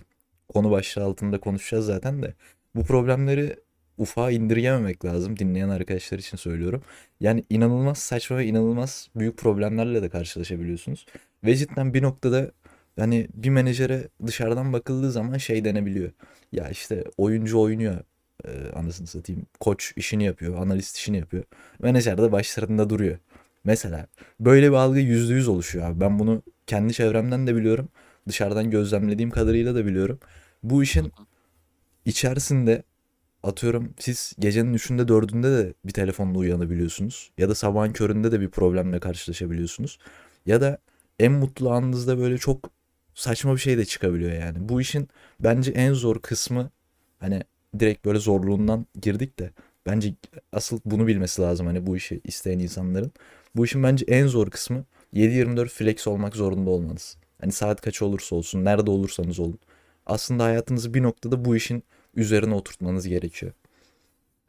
konu başlığı altında konuşacağız zaten de. Bu problemleri ufağa indirgememek lazım. Dinleyen arkadaşlar için söylüyorum. Yani inanılmaz saçma ve inanılmaz büyük problemlerle de karşılaşabiliyorsunuz. Ve cidden bir noktada hani bir menajere dışarıdan bakıldığı zaman şey denebiliyor. Ya işte oyuncu oynuyor e, anasını satayım. Koç işini yapıyor, analist işini yapıyor. Menajer de başlarında duruyor. Mesela böyle bir algı yüzde yüz oluşuyor abi. Ben bunu kendi çevremden de biliyorum. Dışarıdan gözlemlediğim kadarıyla da biliyorum. Bu işin içerisinde atıyorum siz gecenin üçünde dördünde de bir telefonla uyanabiliyorsunuz. Ya da sabahın köründe de bir problemle karşılaşabiliyorsunuz. Ya da en mutlu anınızda böyle çok saçma bir şey de çıkabiliyor yani. Bu işin bence en zor kısmı hani direkt böyle zorluğundan girdik de bence asıl bunu bilmesi lazım hani bu işi isteyen insanların. Bu işin bence en zor kısmı 7-24 flex olmak zorunda olmanız. Hani saat kaç olursa olsun, nerede olursanız olun. Aslında hayatınızı bir noktada bu işin üzerine oturtmanız gerekiyor.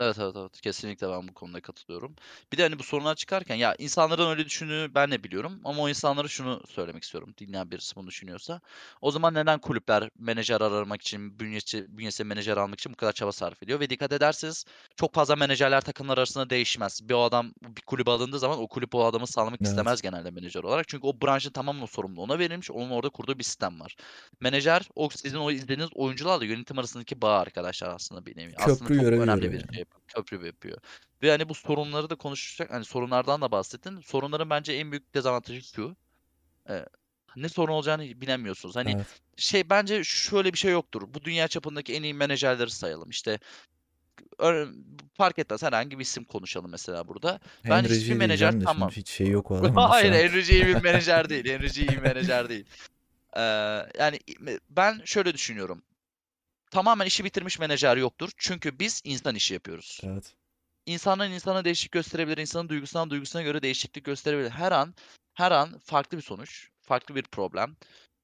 Evet, evet, evet. Kesinlikle ben bu konuda katılıyorum. Bir de, hani, bu sorunlar çıkarken ya, insanların öyle düşündüğünü ben de biliyorum ama o insanlara şunu söylemek istiyorum, dinleyen birisi bunu düşünüyorsa. O zaman neden kulüpler menajer aramak için, bünyesi bünyesine menajer almak için bu kadar çaba sarf ediyor? Ve dikkat ederseniz çok fazla menajerler takımlar arasında değişmez. Bir o adam bir kulübe alındığı zaman o kulüp o adamı sağlamak Evet. istemez genelde menajer olarak. Çünkü o branşın tamamının sorumluluğu ona verilmiş. Onun orada kurduğu bir sistem var. Menajer, o sizin o izlediğiniz oyuncularla yönetim arasındaki bağ arkadaşlar aslında bir nevi. Aslında Köprü çok görevi önemli bir şey yapıyor, köprü yapıyor. Ve, hani, bu sorunları da konuşacak hani, sorunlardan da bahsettin. Sorunların bence en büyük dezavantajı şu, eee, ne sorun olacağını bilemiyorsunuz. Hani, Evet. şey, bence şöyle bir şey yoktur. Bu dünya çapındaki en iyi menajerleri sayalım. İşte, fark etmez herhangi bir isim konuşalım mesela burada. Hiçbir Henry menajer de şimdi tamam. hiç şey yok o Hayır. Henry iyi bir menajer değil. Henry iyi bir menajer değil. Eee, yani, ben şöyle düşünüyorum. Tamamen işi bitirmiş menajer yoktur. Çünkü biz insan işi yapıyoruz. Evet. İnsandan insana değişiklik gösterebilir, insanın duygusundan duygusuna göre değişiklik gösterebilir. Her an her an farklı bir sonuç, farklı bir problem.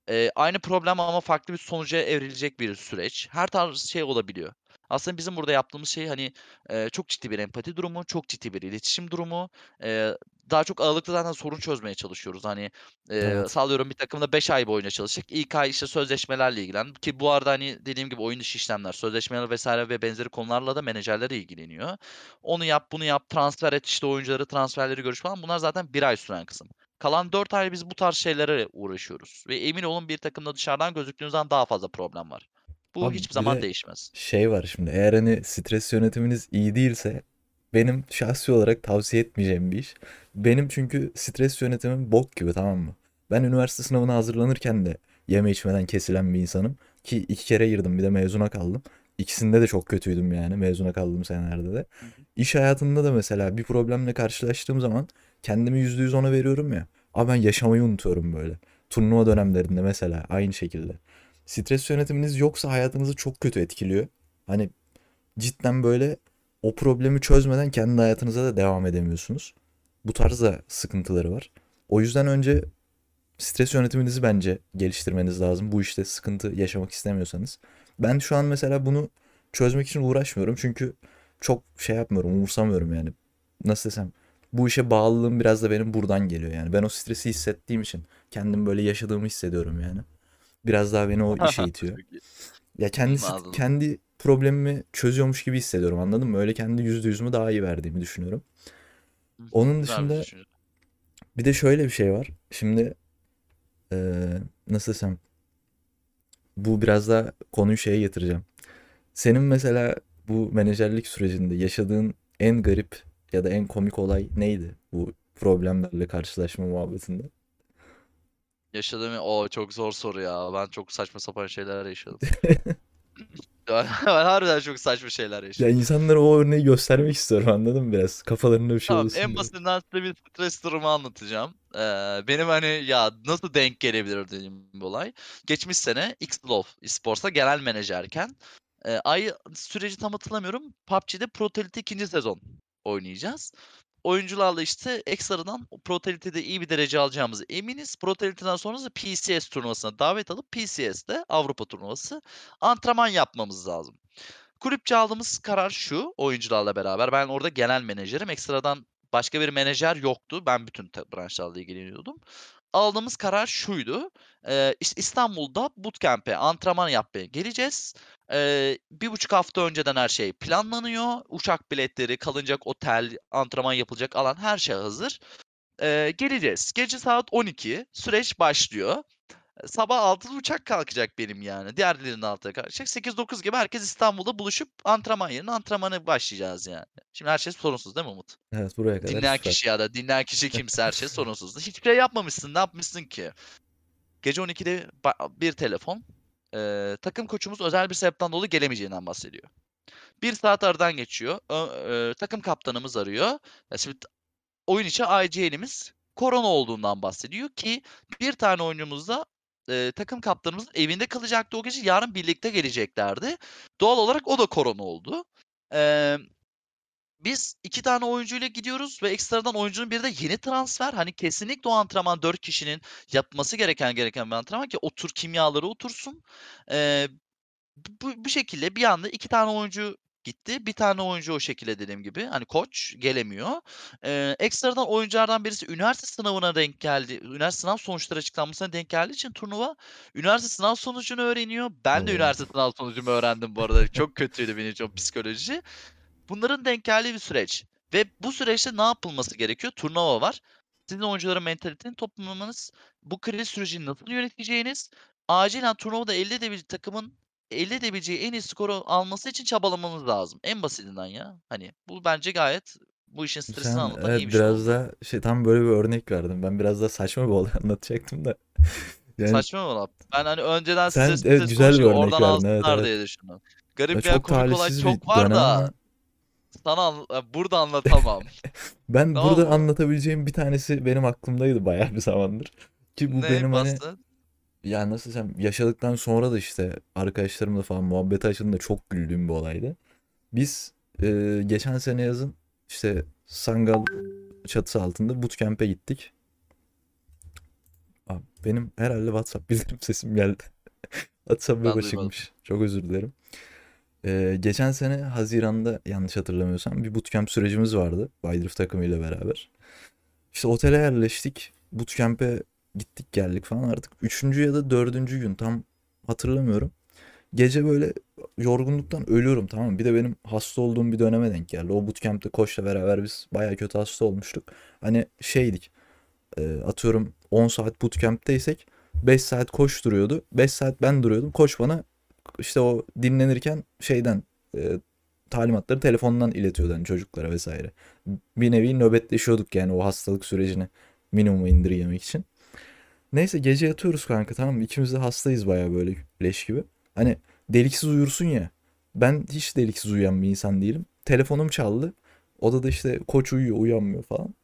Eee, aynı problem ama farklı bir sonuca evrilecek bir süreç. Her tarz şey olabiliyor. Aslında bizim burada yaptığımız şey, hani, eee, çok ciddi bir empati durumu, çok ciddi bir iletişim durumu. Eee, daha çok ağırlıklı zaten sorun çözmeye çalışıyoruz. Hani, eee, Evet. sallıyorum bir takımda 5 ay boyunca çalışacak. İlk ay, işte, sözleşmelerle ilgilen ki bu arada, hani, dediğim gibi oyun dışı işlemler, sözleşmeler vs. ve benzeri konularla da menajerler ilgileniyor. Onu yap, bunu yap, transfer et, işte, oyuncuları, transferleri görüş falan. Bunlar zaten 1 ay süren kısım. Kalan 4 ay biz bu tarz şeylere uğraşıyoruz ve emin olun bir takımda dışarıdan gözüktüğünüzden daha fazla problem var. Bu Abi hiçbir bir zaman de değişmez. şey var şimdi eğer hani stres yönetiminiz iyi değilse benim şahsi olarak tavsiye etmeyeceğim bir iş. Benim çünkü stres yönetimim bok gibi tamam mı? Ben üniversite sınavına hazırlanırken de yeme içmeden kesilen bir insanım. Ki iki kere girdim bir de mezuna kaldım. İkisinde de çok kötüydüm yani mezuna kaldığım senelerde de. İş hayatında da mesela bir problemle karşılaştığım zaman kendimi %100 ona veriyorum ya. Ama ben yaşamayı unutuyorum böyle. Turnuva dönemlerinde mesela aynı şekilde. Stres yönetiminiz yoksa hayatınızı çok kötü etkiliyor. Hani cidden böyle o problemi çözmeden kendi hayatınıza da devam edemiyorsunuz. Bu tarz da sıkıntıları var. O yüzden önce stres yönetiminizi bence geliştirmeniz lazım. Bu işte sıkıntı yaşamak istemiyorsanız. Ben şu an mesela bunu çözmek için uğraşmıyorum. Çünkü çok şey yapmıyorum, umursamıyorum yani. Nasıl desem bu işe bağlılığım biraz da benim buradan geliyor yani. Ben o stresi hissettiğim için kendim böyle yaşadığımı hissediyorum yani. Biraz daha beni o işe itiyor. Ya kendi Hımm, sit- anladım. kendi problemimi çözüyormuş gibi hissediyorum anladın mı? Öyle kendi yüzde yüzümü daha iyi verdiğimi düşünüyorum. Onun dışında bir de şöyle bir şey var. Şimdi eee, nasıl desem bu biraz da konuyu şeye getireceğim. Senin mesela bu menajerlik sürecinde yaşadığın en garip ya da en komik olay neydi bu problemlerle karşılaşma muhabbetinde? Yaşadığım O! Çok zor soru ya. Ben çok saçma sapan şeyler yaşadım. Ben harbiden çok saçma şeyler Ya yaşadım. insanlara o örneği göstermek istiyorum anladın mı biraz? Kafalarında bir şey Tamam, olsun en diye. basitinden size bir stres durumu anlatacağım. Eee, benim, hani, ya, nasıl denk gelebilir dediğim bir olay. Geçmiş sene X-Love Esports'ta genel menajerken, eee, ay süreci tam hatırlamıyorum. PUBG'de Pro Elite 2. sezon oynayacağız. Oyuncularla, işte, ekstradan Pro Elite'de iyi bir derece alacağımıza eminiz. Pro Elite'den sonra PCS turnuvasına davet alıp PCS'te Avrupa turnuvası antrenman yapmamız lazım. Kulüpçe aldığımız karar şu oyuncularla beraber. Ben orada genel menajerim. Ekstradan başka bir menajer yoktu. Ben bütün branşlarla ilgileniyordum. Aldığımız karar şuydu. İs İstanbul'da bootcamp'e, antrenman yapmaya geleceğiz. Eee, 1,5 hafta önceden her şey planlanıyor. Uçak biletleri, kalınacak otel, antrenman yapılacak alan her şey hazır. Eee, geleceğiz. Gece saat 12 süreç başlıyor. Sabah 6'da uçak kalkacak benim yani. Diğerlerinin 6'da kalkacak. 8-9 gibi herkes İstanbul'da buluşup antrenman yerine antrenmana başlayacağız yani. Şimdi her şey sorunsuz değil mi Umut? Evet buraya kadar Dinleyen süper. kişi ya da dinleyen kişi kimse her şey sorunsuz. Hiçbir şey yapmamışsın. Ne yapmışsın ki? Gece 12'de ba bir telefon. Eee, takım koçumuz özel bir sebepten dolayı gelemeyeceğinden bahsediyor. 1 saat aradan geçiyor. Ö eee, takım kaptanımız arıyor. Ya şimdi oyun içi IGL'imiz korona olduğundan bahsediyor ki bir tane oyuncumuz da, eee, takım kaptanımızın evinde kalacaktı o gece. Yarın birlikte geleceklerdi. Doğal olarak o da korona oldu. Emm, biz 2 tane oyuncuyla gidiyoruz ve ekstradan oyuncunun biri de yeni transfer. Hani kesinlikle o antrenman 4 kişinin yapması gereken gereken bir antrenman ki otur kimyaları otursun. Eee, bu bu şekilde bir anda 2 tane oyuncu gitti. 1 tane oyuncu o şekilde dediğim gibi, hani, koç gelemiyor. Eee, ekstradan oyunculardan birisi üniversite sınavına denk geldi. Üniversite sınav sonuçları açıklanmasına denk geldiği için turnuva üniversite sınav sonucunu öğreniyor. Ben de üniversite sınav sonucumu öğrendim bu arada. Çok kötüydü benim için o psikoloji. Bunların denk geldiği bir süreç ve bu süreçte ne yapılması gerekiyor? Turnuva var. Sizin oyuncuların mentalitesini toplamanız, bu kriz sürecini nasıl yöneteceğiniz, acilen turnuvada elde edebil takımın elde edebileceği en iyi skoru alması için çabalamanız lazım. En basitinden ya. Hani, bu bence gayet bu işin stresini Sen anlatan iyi evet bir şey biraz oldu. da şey tam böyle bir örnek verdin. Ben biraz da saçma bir olay anlatacaktım da. Yani Saçma mı lan? Ben, hani, önceden sen stres evet stres güzel bir örnek oradan verdin. Evet evet. diye düşündüm. Ya Garip veya çok komik olay bir çok var da ama sana an burada anlatamam. ben Tamam burada mı? anlatabileceğim bir tanesi benim aklımdaydı bayağı bir zamandır. Ki bu Ne? benim hani ya nasıl desem yaşadıktan sonra da işte arkadaşlarımla falan muhabbet açtığımda çok güldüğüm bir olaydı. Biz e, geçen sene yazın işte Sangal çatısı altında bootcamp'e gittik. Abi, benim herhalde WhatsApp bildirim sesim geldi. WhatsApp Ben duymadım. çıkmış. Çok özür dilerim. Ee, geçen sene Haziran'da yanlış hatırlamıyorsam bir bootcamp sürecimiz vardı. Wildrift takımıyla beraber. İşte otele yerleştik. Bootcamp'e gittik geldik falan artık. Üçüncü ya da dördüncü gün tam hatırlamıyorum. Gece böyle yorgunluktan ölüyorum tamam mı? Bir de benim hasta olduğum bir döneme denk geldi. O bootcamp'te koçla beraber biz bayağı kötü hasta olmuştuk. Hani şeydik e, atıyorum 10 saat bootcamp'teysek 5 saat koç duruyordu. 5 saat ben duruyordum. Koç bana işte o dinlenirken şeyden e, talimatları telefondan iletiyordu hani çocuklara vesaire. Bir nevi nöbetleşiyorduk yani o hastalık sürecini minimuma indirgemek için. Neyse gece yatıyoruz kanka tamam mı? İkimiz de hastayız bayağı böyle leş gibi. Hani deliksiz uyursun ya. Ben hiç deliksiz uyuyan bir insan değilim. Telefonum çaldı. Odada işte koç uyuyor uyanmıyor falan.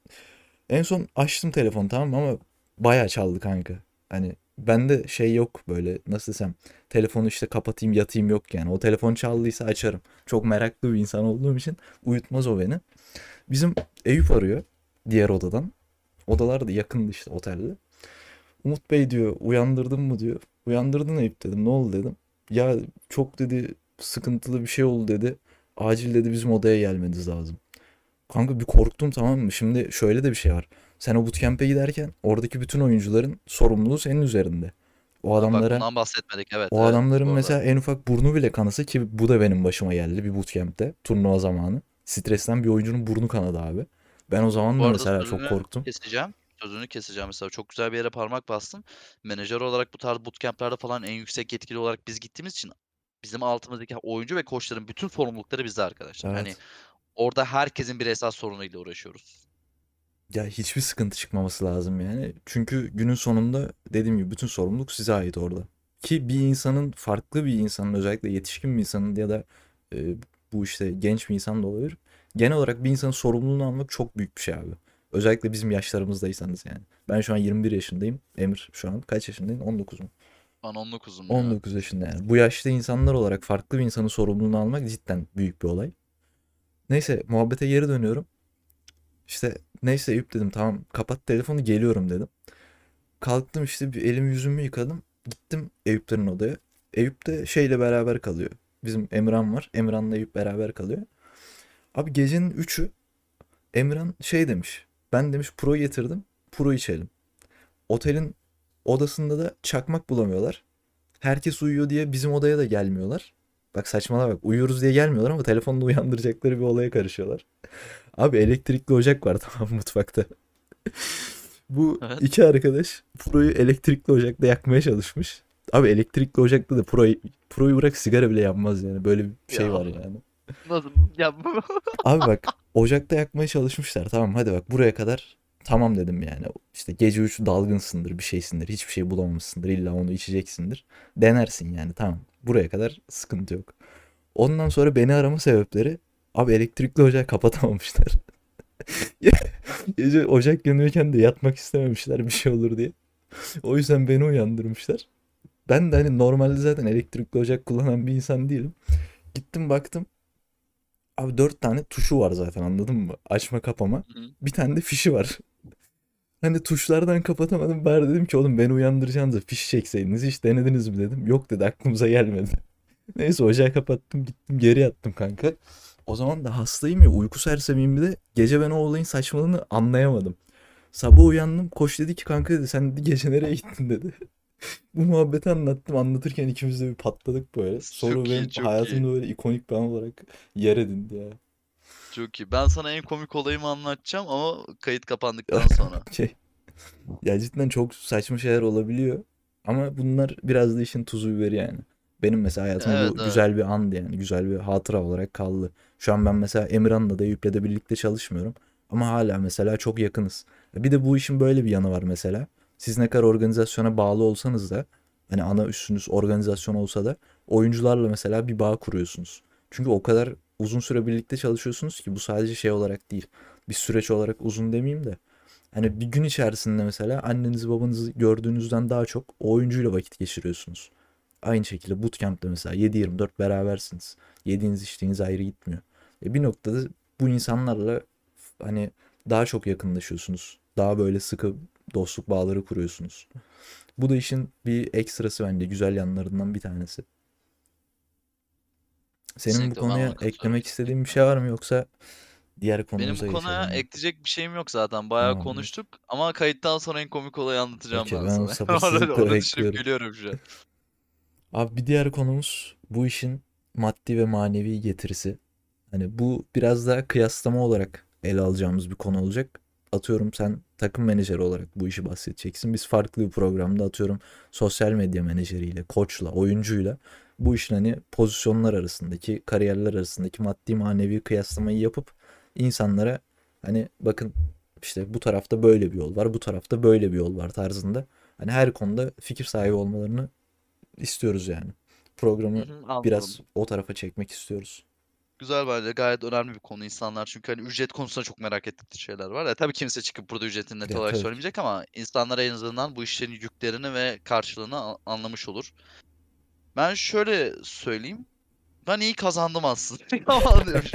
En son açtım telefonu tamam mı ama bayağı çaldı kanka. Hani bende şey yok böyle nasıl desem telefonu işte kapatayım yatayım yok yani. O telefon çaldıysa açarım. Çok meraklı bir insan olduğum için uyutmaz o beni. Bizim Eyüp arıyor diğer odadan. Odalar da yakındı işte otelde. Umut Bey diyor uyandırdın mı diyor. Uyandırdın Eyüp dedim ne oldu dedim. Ya çok dedi sıkıntılı bir şey oldu dedi. Acil dedi bizim odaya gelmeniz lazım. Kanka bir korktum tamam mı? Şimdi şöyle de bir şey var. Sen o bootcamp'e giderken oradaki bütün oyuncuların sorumluluğu senin üzerinde. O Bak adamlara bundan bahsetmedik evet. o evet, adamların arada. mesela en ufak burnu bile kanasa ki bu da benim başıma geldi bir bootcamp'te turnuva zamanı. Stresten bir oyuncunun burnu kanadı abi. Ben o zaman Bu da arada mesela çok sözünü korktum. keseceğim. Sözünü keseceğim mesela. Çok güzel bir yere parmak bastın. Menajer olarak bu tarz bootcamp'lerde falan en yüksek yetkili olarak biz gittiğimiz için bizim altımızdaki oyuncu ve koçların bütün sorumlulukları bizde arkadaşlar. Hani Evet. Orada herkesin bir esas sorunuyla uğraşıyoruz. Ya hiçbir sıkıntı çıkmaması lazım yani. Çünkü günün sonunda dediğim gibi bütün sorumluluk size ait orada. Ki bir insanın farklı bir insanın özellikle yetişkin bir insanın ya da e, bu işte genç bir insan da olabilir. Genel olarak bir insanın sorumluluğunu almak çok büyük bir şey abi. Özellikle bizim yaşlarımızdaysanız yani. Ben şu an 21 yaşındayım. Emir şu an kaç yaşındayım? 19 mu? Ben 19'um ya. 19 yaşında yani. Bu yaşta insanlar olarak farklı bir insanın sorumluluğunu almak cidden büyük bir olay. Neyse muhabbete geri dönüyorum. İşte neyse Eyüp dedim tamam kapat telefonu geliyorum dedim. Kalktım işte bir elimi yüzümü yıkadım. Gittim Eyüplerin odaya. Eyüp de şeyle beraber kalıyor. Bizim Emran var. Emran'la Eyüp beraber kalıyor. Abi gecenin 3'ü Emran şey demiş. Ben demiş pro getirdim. Pro içelim. Otelin odasında da çakmak bulamıyorlar. Herkes uyuyor diye bizim odaya da gelmiyorlar. Bak saçmalama bak. Uyuyoruz diye gelmiyorlar ama telefonla uyandıracakları bir olaya karışıyorlar. Abi elektrikli ocak var tamam mutfakta. Bu Evet. iki arkadaş Pro'yu elektrikli ocakta yakmaya çalışmış. Abi elektrikli ocakta da Pro, Pro'yu bırak sigara bile yanmaz yani. Böyle bir şey Ya. var yani. Nasıl? Ya Abi bak ocakta yakmaya çalışmışlar. Tamam hadi bak buraya kadar tamam dedim yani. İşte gece 3 dalgınsındır bir şeysindir. Hiçbir şey bulamamışsındır. İlla onu içeceksindir. Denersin yani tamam. Buraya kadar sıkıntı yok. Ondan sonra beni arama sebepleri abi elektrikli ocağı kapatamamışlar. Gece ocak yanıyorken de yatmak istememişler bir şey olur diye. O yüzden beni uyandırmışlar. Ben de hani normalde zaten elektrikli ocak kullanan bir insan değilim. Gittim baktım. Abi dört tane tuşu var zaten anladın mı? Açma kapama. Hı hı. Bir tane de fişi var. Hani tuşlardan kapatamadım. Bari dedim ki oğlum beni uyandıracağınıza fiş çekseydiniz hiç denediniz mi dedim. Yok dedi aklımıza gelmedi. Neyse ocağı kapattım gittim geri yattım kanka. O zaman da hastayım ya uyku sersemiyim bir de. Gece ben o olayın saçmalığını anlayamadım. Sabah uyandım koş dedi ki kanka dedi sen dedi gece nereye gittin dedi. Bu muhabbeti anlattım. Anlatırken ikimiz de bir patladık böyle. Sonra Çok iyi, benim çok hayatımda iyi. böyle ikonik bir an olarak yer edindi ya. Çok iyi. Ben sana en komik olayımı anlatacağım ama kayıt kapandıktan sonra. Şey, ya cidden çok saçma şeyler olabiliyor. Ama bunlar biraz da işin tuzu biberi yani. Benim mesela hayatımda Evet, bu evet. güzel bir andı yani. Güzel bir hatıra olarak kaldı. Şu an ben mesela Emirhan'la da Eyüp'le de birlikte çalışmıyorum. Ama hala mesela çok yakınız. Bir de bu işin böyle bir yanı var mesela. Siz ne kadar organizasyona bağlı olsanız da hani ana üstünüz organizasyon olsa da oyuncularla mesela bir bağ kuruyorsunuz. Çünkü o kadar uzun süre birlikte çalışıyorsunuz ki bu sadece şey olarak değil. Bir süreç olarak uzun demeyeyim de. Hani bir gün içerisinde mesela annenizi babanızı gördüğünüzden daha çok o oyuncuyla vakit geçiriyorsunuz. Aynı şekilde bootcamp'te mesela 7-24 berabersiniz. Yediğiniz içtiğiniz ayrı gitmiyor. E bir noktada bu insanlarla hani daha çok yakınlaşıyorsunuz. Daha böyle sıkı dostluk bağları kuruyorsunuz. Bu da işin bir ekstrası bence güzel yanlarından bir tanesi. Senin bu Kesinlikle ben konuya eklemek istediğin bir şey var mı yoksa diğer Benim konumuza bu konuya geçelim ekleyecek bir şeyim yok zaten. Bayağı Tamamdır. konuştuk ama kayıttan sonra en komik olayı anlatacağım Okey ben ben sana. Orada, düşünüp gülüyorum şu an. Abi bir diğer konumuz bu işin maddi ve manevi getirisi. Hani bu biraz daha kıyaslama olarak ele alacağımız bir konu olacak. Atıyorum sen takım menajeri olarak bu işi bahsedeceksin. Biz farklı bir programda atıyorum sosyal medya menajeriyle, koçla, oyuncuyla bu işin hani pozisyonlar arasındaki, kariyerler arasındaki maddi manevi kıyaslamayı yapıp insanlara hani bakın işte bu tarafta böyle bir yol var, bu tarafta böyle bir yol var tarzında. Hani her konuda fikir sahibi olmalarını istiyoruz yani. Programı hı, biraz o tarafa çekmek istiyoruz. Güzel bence gayet önemli bir konu insanlar çünkü hani ücret konusunda çok merak ettikleri şeyler var. Ya tabii kimse çıkıp burada ücretini net Ya olarak ki. söylemeyecek ama insanlar en azından bu işlerin yüklerini ve karşılığını a- anlamış olur. Ben şöyle söyleyeyim. Ben iyi kazandım aslında. Yalan diyorum.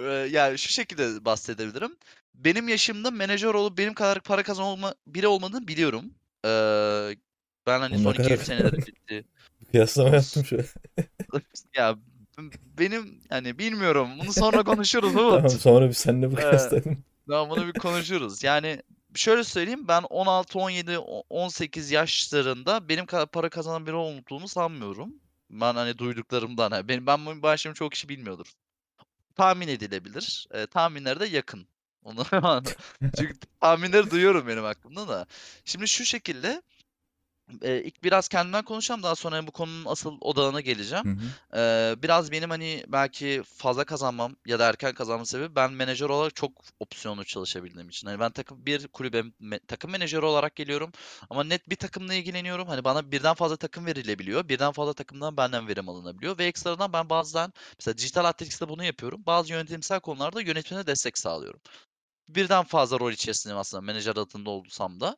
Eee, yani şu şekilde bahsedebilirim. Benim yaşımda menajer olup benim kadar para kazanma biri olmadığını biliyorum. Eee, ben hani Oğlum son ne 2 kadar senedir bitti. kıyaslama Ama yaptım şu an. ya benim hani bilmiyorum. Bunu sonra konuşuruz Tamam Umut. sonra bir seninle bu kıyaslayalım. Tamam bunu bir konuşuruz. Yani şöyle söyleyeyim ben 16, 17, o- 18 yaşlarında benim kadar para kazanan biri olduğumu sanmıyorum. Ben hani duyduklarımdan. hani ben bu başımı çok kişi bilmiyordur. Tahmin edilebilir. Eee, tahminlere de yakın. Onu çünkü tahminleri duyuyorum benim aklımda da. Şimdi şu şekilde Eee, ilk biraz kendimden konuşacağım. Daha sonra bu konunun asıl odağına Hı geleceğim. hı. Eee, biraz benim hani belki fazla kazanmam ya da erken kazanmam sebebi ben menajer olarak çok opsiyonlu çalışabildiğim için. Hani ben takım bir kulübe me- takım menajeri olarak geliyorum ama net bir takımla ilgileniyorum. Hani bana birden fazla takım verilebiliyor. Birden fazla takımdan benden verim alınabiliyor ve ekstradan ben bazen mesela Dijital Athletics'te bunu yapıyorum. Bazı yönetimsel konularda yönetimine destek sağlıyorum. Birden fazla rol içerisindeyim aslında menajer adında olsam da.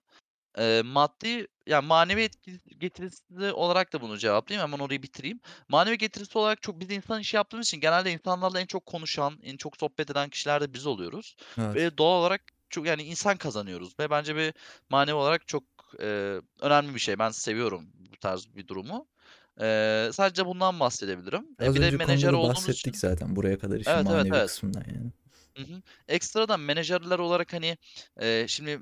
Eee, maddi, yani manevi etki getirisi olarak da bunu cevaplayayım. Hemen orayı bitireyim. Manevi getirisi olarak çok biz insan işi yaptığımız için genelde insanlarla en çok konuşan, en çok sohbet eden kişiler de biz oluyoruz. Evet. Ve doğal olarak çok yani insan kazanıyoruz ve bence bir manevi olarak çok eee, önemli bir şey. Ben seviyorum bu tarz bir durumu. Eee, sadece bundan bahsedebilirim. E, Az bir de önce menajer konuda da olduğumuz bahsettik için. zaten buraya kadar işin Evet evet manevi evet. kısmından yani. Hı hı. Ekstradan menajerler olarak hani eee, şimdi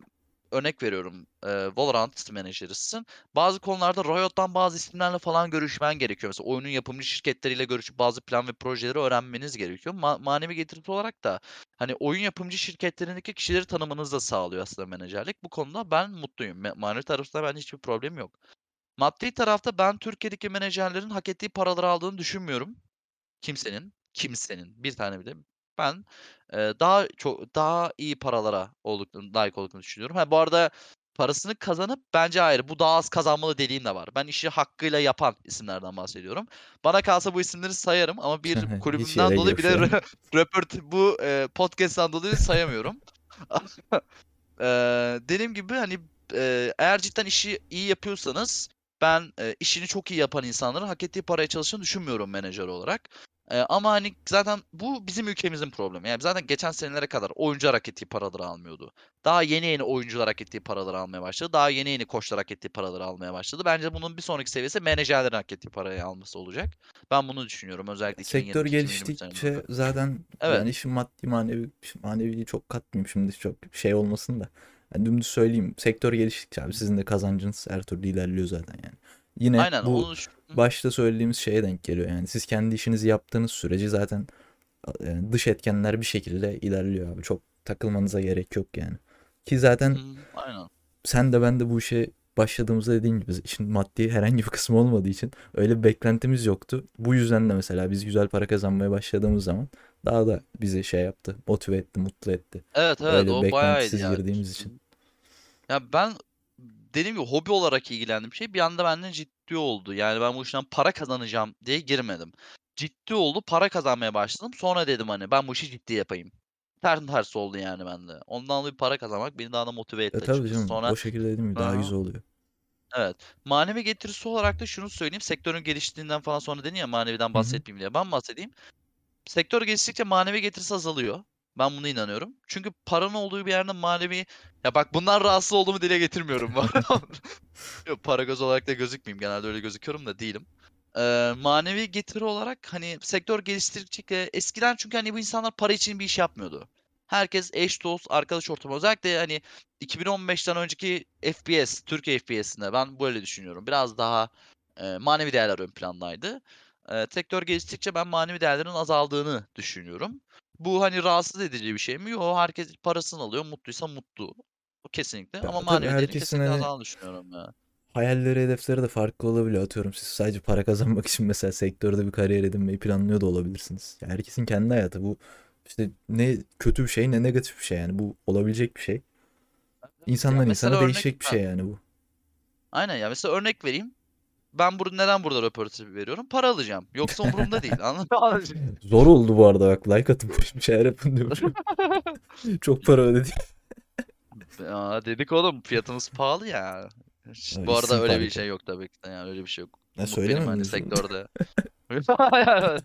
örnek veriyorum eee, Valorant menajerisin. Bazı konularda Riot'tan bazı isimlerle falan görüşmen gerekiyor. Mesela oyunun yapımcı şirketleriyle görüşüp bazı plan ve projeleri öğrenmeniz gerekiyor. Ma- manevi getirisi olarak da hani oyun yapımcı şirketlerindeki kişileri tanımanızı da sağlıyor aslında menajerlik. Bu konuda ben mutluyum. Ma- Manevi tarafında bence hiçbir problem yok. Maddi tarafta ben Türkiye'deki menajerlerin hak ettiği paraları aldığını düşünmüyorum. Kimsenin, kimsenin bir tane bile ben, eee, daha çok daha iyi paralara olduklarını layık olduklarını düşünüyorum. Ha, bu arada parasını kazanıp bence ayrı, bu daha az kazanmalı dediğim de var. Ben işi hakkıyla yapan isimlerden bahsediyorum. Bana kalsa bu isimleri sayarım ama bir kulübümden dolayı bir de röport bu, eee, podcast'ten dolayı sayamıyorum. Eee, dediğim gibi, hani, eee, eğer cidden işi iyi yapıyorsanız ben, eee, işini çok iyi yapan insanların hak ettiği paraya çalıştığını düşünmüyorum menajer olarak. Eee, ama, hani, zaten bu bizim ülkemizin problemi. Yani zaten geçen senelere kadar oyuncular hak ettiği paraları almıyordu. Daha yeni yeni oyuncular hak ettiği paraları almaya başladı. Daha yeni yeni koçlar hak ettiği paraları almaya başladı. Bence bunun bir sonraki seviyesi menajerlerin hak ettiği parayı alması olacak. Ben bunu düşünüyorum özellikle Sektör 2022-2023 senelerinde. geliştikçe zaten Evet. yani işin maddi manevi maneviyi çok katmayayım şimdi çok şey olmasın da. Yani dümdüz söyleyeyim. Sektör geliştikçe abi sizin de kazancınız her türlü ilerliyor zaten yani. Yine Aynen bu onu başta söylediğimiz şeye denk geliyor yani. Siz kendi işinizi yaptığınız sürece zaten yani dış etkenler bir şekilde ilerliyor abi. Çok takılmanıza gerek yok yani. Ki zaten. Aynen. sen de ben de bu işe başladığımızda dediğin gibi işin maddi herhangi bir kısmı olmadığı için öyle bir beklentimiz yoktu. Bu yüzden de mesela biz güzel para kazanmaya başladığımız zaman daha da bizi şey yaptı, motive etti, mutlu etti. Evet evet Öyle o bayağı iyiydi beklentisiz ya. girdiğimiz için. Ya ben dediğim gibi hobi olarak ilgilendiğim şey bir anda benden ciddi oldu. Yani ben bu işten para kazanacağım diye girmedim. Ciddi oldu, para kazanmaya başladım. Sonra dedim hani ben bu işi ciddi yapayım. Ters tersi oldu yani bende. Ondan dolayı para kazanmak beni daha da motive E etti tabii açıkçası. canım Sonra o şekilde gibi Hı daha güzel oluyor. Evet. Manevi getirisi olarak da şunu söyleyeyim. Sektörün geliştiğinden falan sonra dedin ya maneviden bahsetmeyeyim diye. Ben bahsedeyim. Sektör geliştikçe manevi getirisi azalıyor. Ben buna inanıyorum. Çünkü paranın olduğu bir yerde manevi Ya bak bundan rahatsız olduğumu dile getirmiyorum. Yok para göz olarak da gözükmeyeyim. Genelde öyle gözüküyorum da değilim. Ee, manevi getiri olarak hani sektör geliştirdikçe eskiden çünkü hani bu insanlar para için bir iş yapmıyordu. Herkes eş dost, arkadaş ortamı. Özellikle hani 2015'ten önceki FPS, Türkiye FPS'inde ben böyle düşünüyorum. Biraz daha e, manevi değerler ön plandaydı. E, sektör geliştikçe ben manevi değerlerin azaldığını düşünüyorum. Bu hani rahatsız edici bir şey mi? Yok. Herkes parasını alıyor. Mutluysa mutlu. Bu kesinlikle. Ama tabii manevi herkesin kesinlikle hani azaldığını düşünüyorum ya. hayalleri, hedefleri de farklı olabiliyor. Atıyorum siz sadece para kazanmak için mesela sektörde bir kariyer edinmeyi planlıyor da olabilirsiniz. Ya herkesin kendi hayatı bu işte ne kötü bir şey ne negatif bir şey yani bu olabilecek bir şey. Ya İnsandan mesela insana örnek değişecek bir ha, şey yani bu. aynen ya mesela örnek vereyim. Ben burada neden burada röportaj veriyorum? Para alacağım. Yoksa umurumda değil. Anladın mı? Zor oldu bu arada bak like atın bir şeyler yapın diyorum. Çok para ödedik. Ya dedik oğlum fiyatımız pahalı ya. Şşt, Ya Bu arada öyle bir şey yok tabii ki de yani öyle bir şey yok. Ne Umut benim hani sektörde.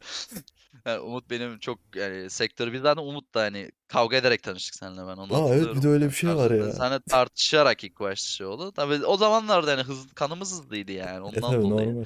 Yani Umut benim çok yani sektörü biz zaten Umut da hani kavga ederek tanıştık seninle ben onu Aa evet bir de hatırlıyorum. öyle bir şey var ya. seninle tartışarak ilk başta şey oldu. Tabii o zamanlarda yani hız, kanımız hızlıydı yani E ondan tabii dolayı. normal.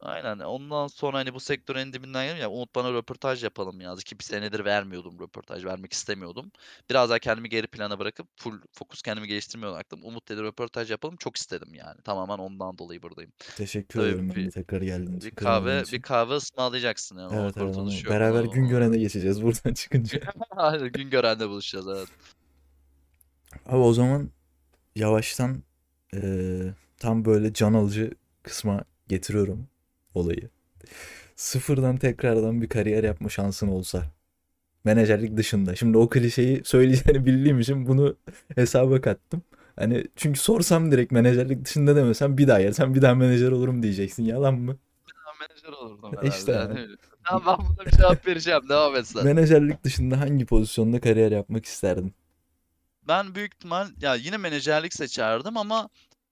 Aynen. Ondan sonra hani bu sektörün en dibinden geldim ya Umut bana röportaj yapalım yazdı ki bir senedir vermiyordum röportaj vermek istemiyordum. Biraz daha kendimi geri plana bırakıp full fokus kendimi geliştirmeye odakladım. Umut dedi röportaj yapalım çok istedim yani. Tamamen ondan dolayı buradayım. Teşekkür Tabii ederim ben bir, tekrar geldiğin bir için, kahve bir için. kahve ısmarlayacaksın yani Evet evet beraber gün onu... görene geçeceğiz buradan çıkınca. Aynen, gün görende buluşacağız evet. Abi o zaman yavaştan eee, tam böyle can alıcı kısma getiriyorum olayı. Sıfırdan tekrardan bir kariyer yapma şansın olsa. Menajerlik dışında. Şimdi o klişeyi söyleyeceğini bildiğim için bunu hesaba kattım. Hani çünkü sorsam direkt menajerlik dışında demesem bir daha yersen bir daha menajer olurum diyeceksin. Yalan mı? Ben menajer olurdum İşte herhalde abi. yani. Tamam ben buna bir cevap vereceğim devam et sen. Menajerlik dışında hangi pozisyonda kariyer yapmak isterdin? Ben büyük ihtimal ya yine menajerlik seçerdim ama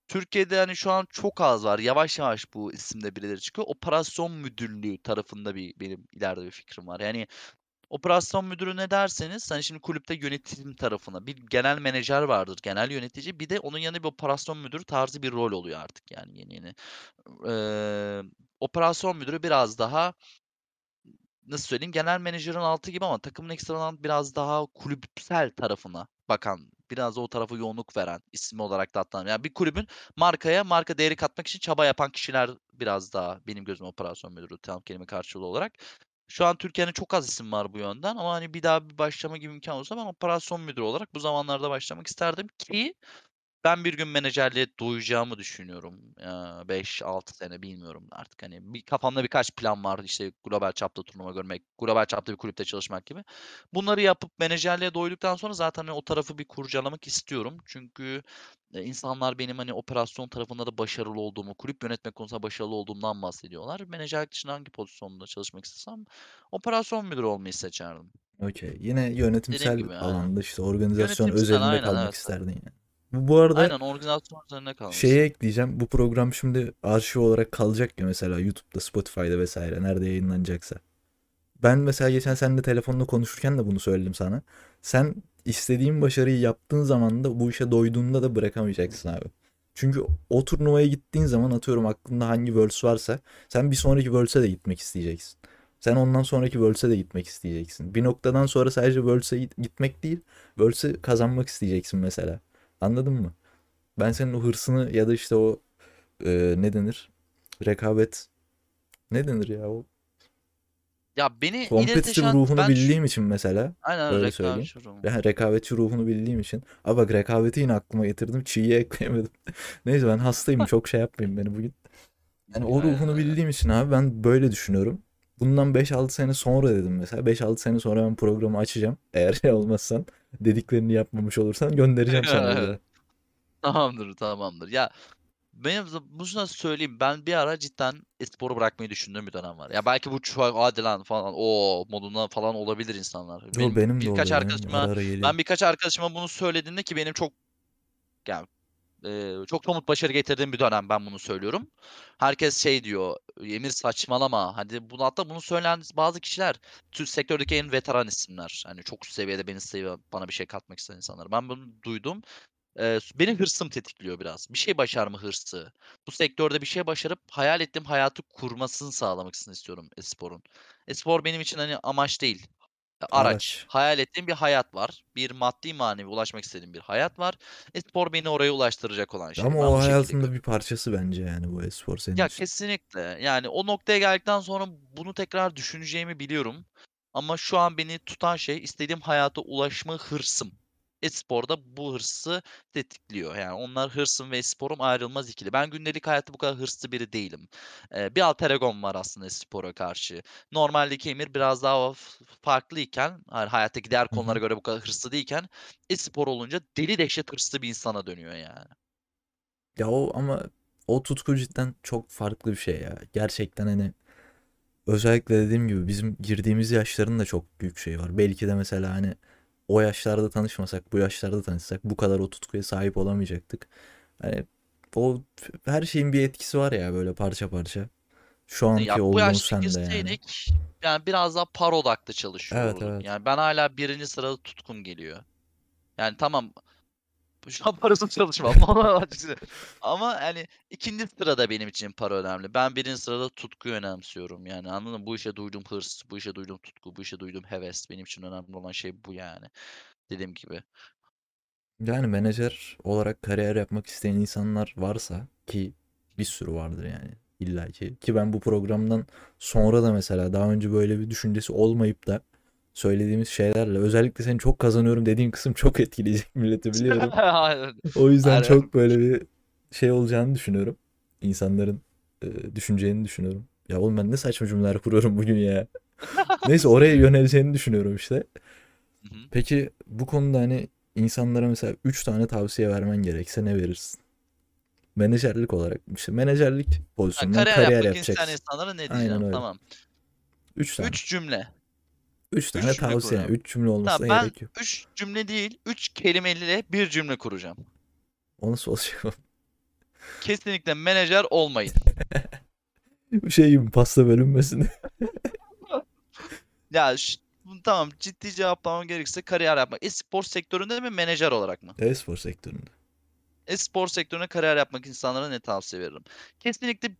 Türkiye'de hani şu an çok az var. Yavaş yavaş bu isimde birileri çıkıyor. Operasyon müdürlüğü tarafında bir benim ileride bir fikrim var. Yani operasyon müdürü ne derseniz hani şimdi kulüpte yönetim tarafına bir genel menajer vardır, genel yönetici. Bir de onun yanında bir operasyon müdürü tarzı bir rol oluyor artık yani yeni yeni. Ee, operasyon müdürü biraz daha nasıl söyleyeyim genel menajerin altı gibi ama takımın ekstradan biraz daha kulüpsel tarafına bakan, biraz da o tarafa yoğunluk veren ismi olarak da adlandırıyorum. Yani bir kulübün markaya marka değeri katmak için çaba yapan kişiler biraz daha benim gözüm operasyon müdürü tam kelime karşılığı olarak. Şu an Türkiye'nin çok az isim var bu yönden ama hani bir daha bir başlama gibi imkan olsa ben operasyon müdürü olarak bu zamanlarda başlamak isterdim ki ben bir gün menajerliğe doyacağımı düşünüyorum. 5-6 sene bilmiyorum artık hani bir kafamda birkaç plan var işte global çapta turnuva görmek, global çapta bir kulüpte çalışmak gibi. Bunları yapıp menajerliğe doyduktan sonra zaten hani o tarafı bir kurcalamak istiyorum. Çünkü e, insanlar benim hani operasyon tarafında da başarılı olduğumu, kulüp yönetmek konusunda başarılı olduğumdan bahsediyorlar. Menajerlik dışında hangi pozisyonda çalışmak istesem operasyon müdürü olmayı seçerdim. Okey. Yine yönetimsel gibi alanda işte organizasyon Yönetimsel özelinde aynen kalmak evet. isterdin yani. Bu, bu arada Aynen organizasyon üzerine kalmak şeye ekleyeceğim. Bu program şimdi arşiv olarak kalacak ya mesela YouTube'da, Spotify'da vesaire nerede yayınlanacaksa. Ben mesela geçen seninle telefonda konuşurken de bunu söyledim sana. Sen istediğin başarıyı yaptığın zaman da bu işe doyduğunda da bırakamayacaksın abi. Çünkü o turnuvaya gittiğin zaman atıyorum aklında hangi Worlds varsa sen bir sonraki Worlds'e de gitmek isteyeceksin. Sen ondan sonraki Worlds'e de gitmek isteyeceksin. Bir noktadan sonra sadece Worlds'e git- gitmek değil, Worlds'e kazanmak isteyeceksin mesela. Anladın mı? Ben senin o hırsını ya da işte o e, ne denir? Rekabet ne denir ya o Ya beni kompetitif ruhunu ben bildiğim için mesela aynen öyle söyleyeyim. Ben rekabetçi ruhunu bildiğim için. Ama bak rekabeti yine aklıma getirdim. Çiğ'ye ekleyemedim. Neyse ben hastayım. Çok şey yapmayın beni bugün. Yani o ruhunu bildiğim için abi ben böyle düşünüyorum. Bundan 5-6 sene sonra dedim mesela. 5-6 sene sonra ben programı açacağım. Eğer şey olmazsan dediklerini yapmamış olursan göndereceğim sana. Tamamdır, tamamdır. Ya benim bunu sana söyleyeyim. Ben bir ara cidden sporu bırakmayı düşündüğüm bir dönem var. Ya belki bu çok hadi lan falan o moduna falan olabilir insanlar. Yo Benim benim de birkaç oluyor. Benim arkadaşıma ara ara geliyor. ben birkaç arkadaşıma bunu söylediğimde ki benim çok yani çok somut başarı getirdiğim bir dönem ben bunu söylüyorum. Herkes şey diyor, Emir saçmalama. Hadi bunu hatta bunu söyleyen bazı kişiler Türk sektördeki en veteran isimler. Hani çok üst seviyede beni seviyor, bana bir şey katmak isteyen insanlar. Ben bunu duydum. Eee, beni hırsım tetikliyor biraz. Bir şey başarma hırsı. Bu sektörde bir şey başarıp hayal ettiğim hayatı kurmasını sağlamasını istiyorum e-sporun. E-spor benim için, hani, amaç değil, araç. Araç. Hayal ettiğim bir hayat var. Bir maddi manevi ulaşmak istediğim bir hayat var. E-spor beni oraya ulaştıracak olan şey. Ama Ben o bu şekilde hayatın da görüyorum. bir parçası bence yani bu e-spor senin Ya için. kesinlikle. Yani o noktaya geldikten sonra bunu tekrar düşüneceğimi biliyorum. Ama şu an beni tutan şey istediğim hayata ulaşma hırsım. E-spor da bu hırsı tetikliyor. Yani onlar hırsım ve e-sporum ayrılmaz ikili. Ben gündelik hayatta bu kadar hırslı biri değilim. Eee, bir alter egom var aslında e-spora karşı. Normaldeki Emir biraz daha f farklıyken, hani, hayattaki diğer konulara göre bu kadar hırslı değilken e-spor olunca deli dehşet hırslı bir insana dönüyor yani. Ya o ama o tutku cidden çok farklı bir şey ya. Gerçekten hani özellikle dediğim gibi bizim girdiğimiz yaşların da çok büyük şey var. Belki de mesela hani o yaşlarda tanışmasak, bu yaşlarda tanışsak bu kadar o tutkuya sahip olamayacaktık. Hani o her şeyin bir etkisi var ya böyle parça parça. Şu anki Ya olduğun yaşta sende yani. yani biraz daha para odaklı çalışıyor Evet evet. Yani ben hâlâ 1. sırada tutkum geliyor. Yani tamam, şu an parasız çalışmam ama hani 2. sırada benim için para önemli. Ben 1. sırada tutkuyu önemsiyorum yani anladın mı? Bu işe duyduğum hırs, bu işe duyduğum tutku, bu işe duyduğum heves benim için önemli olan şey bu yani. Dediğim gibi. Yani menajer olarak kariyer yapmak isteyen insanlar varsa ki bir sürü vardır yani illaki. Ki ben bu programdan sonra da mesela daha önce böyle bir düşüncesi olmayıp da söylediğimiz şeylerle özellikle senin çok kazanıyorum dediğin kısım çok etkileyecek milleti biliyorum. Aynen. O yüzden Aynen. çok böyle bir şey olacağını düşünüyorum. İnsanların e, düşüneceğini düşünüyorum. Ya oğlum ben ne saçma cümleler kuruyorum bugün ya. Neyse oraya yöneleceğini düşünüyorum işte. Peki bu konuda hani insanlara mesela 3 tane tavsiye vermen gerekse ne verirsin? Menajerlik olarak işte menajerlik pozisyonundan kariyer kariyer yapmak isteyen yapacaksın. insanlara ne Aynen diyeceğim? öyle. Tamam. 3 tane. 3 cümle. 3 tane 3 cümle tavsiye. kuracağım. 3 cümle olmasına Tamam ben gerek yok. 3 cümle değil, 3 kelimeyle bir cümle kuracağım. O nasıl olacak? Kesinlikle menajer olmayın. Bu şey gibi pasta bölünmesin. Ya tamam ciddi cevaplamam gerekirse kariyer yapmak. E-spor sektöründe mi menajer olarak mı? E-spor sektöründe. E-spor sektörüne kariyer yapmak insanlara ne tavsiye veririm? Kesinlikle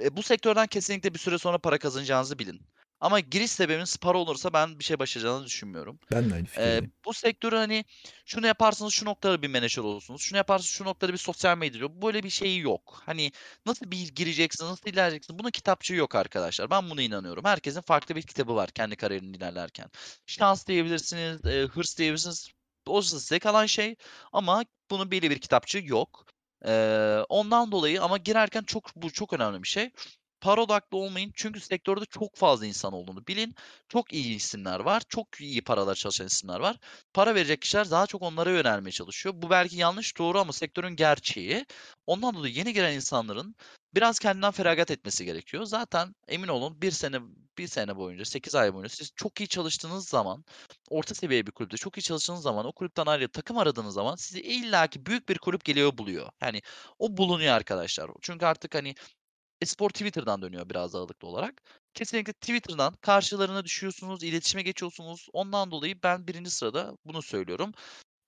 e, bu sektörden kesinlikle bir süre sonra para kazanacağınızı bilin. Ama giriş sebebiniz para olursa ben bir şey başaracağınızı düşünmüyorum. Ben de aynı fikirdeyim. bu sektörü hani şunu yaparsanız şu noktada bir menajer olursunuz. Şunu yaparsanız şu noktada bir sosyal medya. Böyle bir şey yok. Hani nasıl bir gireceksiniz, nasıl ilerleyeceksiniz? Bunun kitapçığı yok arkadaşlar. Ben buna inanıyorum. Herkesin farklı bir kitabı var kendi kariyerinde ilerlerken. Şans diyebilirsiniz, eee, hırs diyebilirsiniz. O size kalan şey ama bunun belli bir kitapçığı yok. Eee, ondan dolayı ama girerken çok bu çok önemli bir şey. Para odaklı olmayın çünkü sektörde çok fazla insan olduğunu bilin. Çok iyi isimler var. Çok iyi paralar çalışan isimler var. Para verecek kişiler daha çok onlara yönelmeye çalışıyor. Bu belki yanlış doğru ama sektörün gerçeği. Ondan dolayı yeni giren insanların biraz kendinden feragat etmesi gerekiyor. Zaten emin olun bir sene bir sene boyunca 8 ay boyunca siz çok iyi çalıştığınız zaman orta seviye bir kulüpte çok iyi çalıştığınız zaman o kulüpten ayrılıp takım aradığınız zaman sizi illaki büyük bir kulüp geliyor buluyor. Yani o bulunuyor arkadaşlar. Çünkü artık hani e-spor Twitter'dan dönüyor biraz ağırlıklı olarak. Kesinlikle Twitter'dan karşılarına düşüyorsunuz, iletişime geçiyorsunuz. Ondan dolayı ben 1. sırada bunu söylüyorum.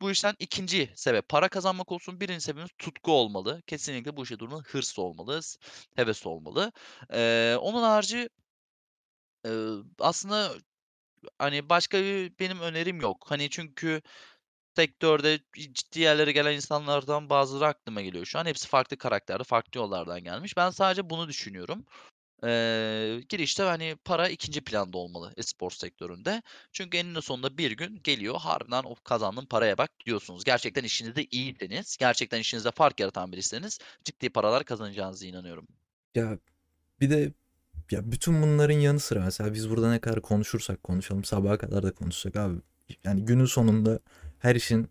Bu işten ikinci sebep para kazanmak olsun. Birinci sebebimiz tutku olmalı. Kesinlikle bu işe durma hırs olmalı, heves olmalı. Eee, onun harici eee, aslında hani başka bir benim önerim yok. Hani çünkü sektörde ciddi yerlere gelen insanlardan bazıları aklıma geliyor şu an. Hepsi farklı karakterde, farklı yollardan gelmiş. Ben sadece bunu düşünüyorum. Eee, girişte hani para ikinci planda olmalı e-spor sektöründe. Çünkü eninde sonunda bir gün geliyor harbiden o kazandığın paraya bak diyorsunuz. Gerçekten işinizde iyiyseniz, gerçekten işinizde fark yaratan biriyseniz ciddi paralar kazanacağınıza inanıyorum. Ya bir de ya bütün bunların yanı sıra mesela biz burada ne kadar konuşursak konuşalım sabaha kadar da konuşsak abi. Yani günün sonunda her işin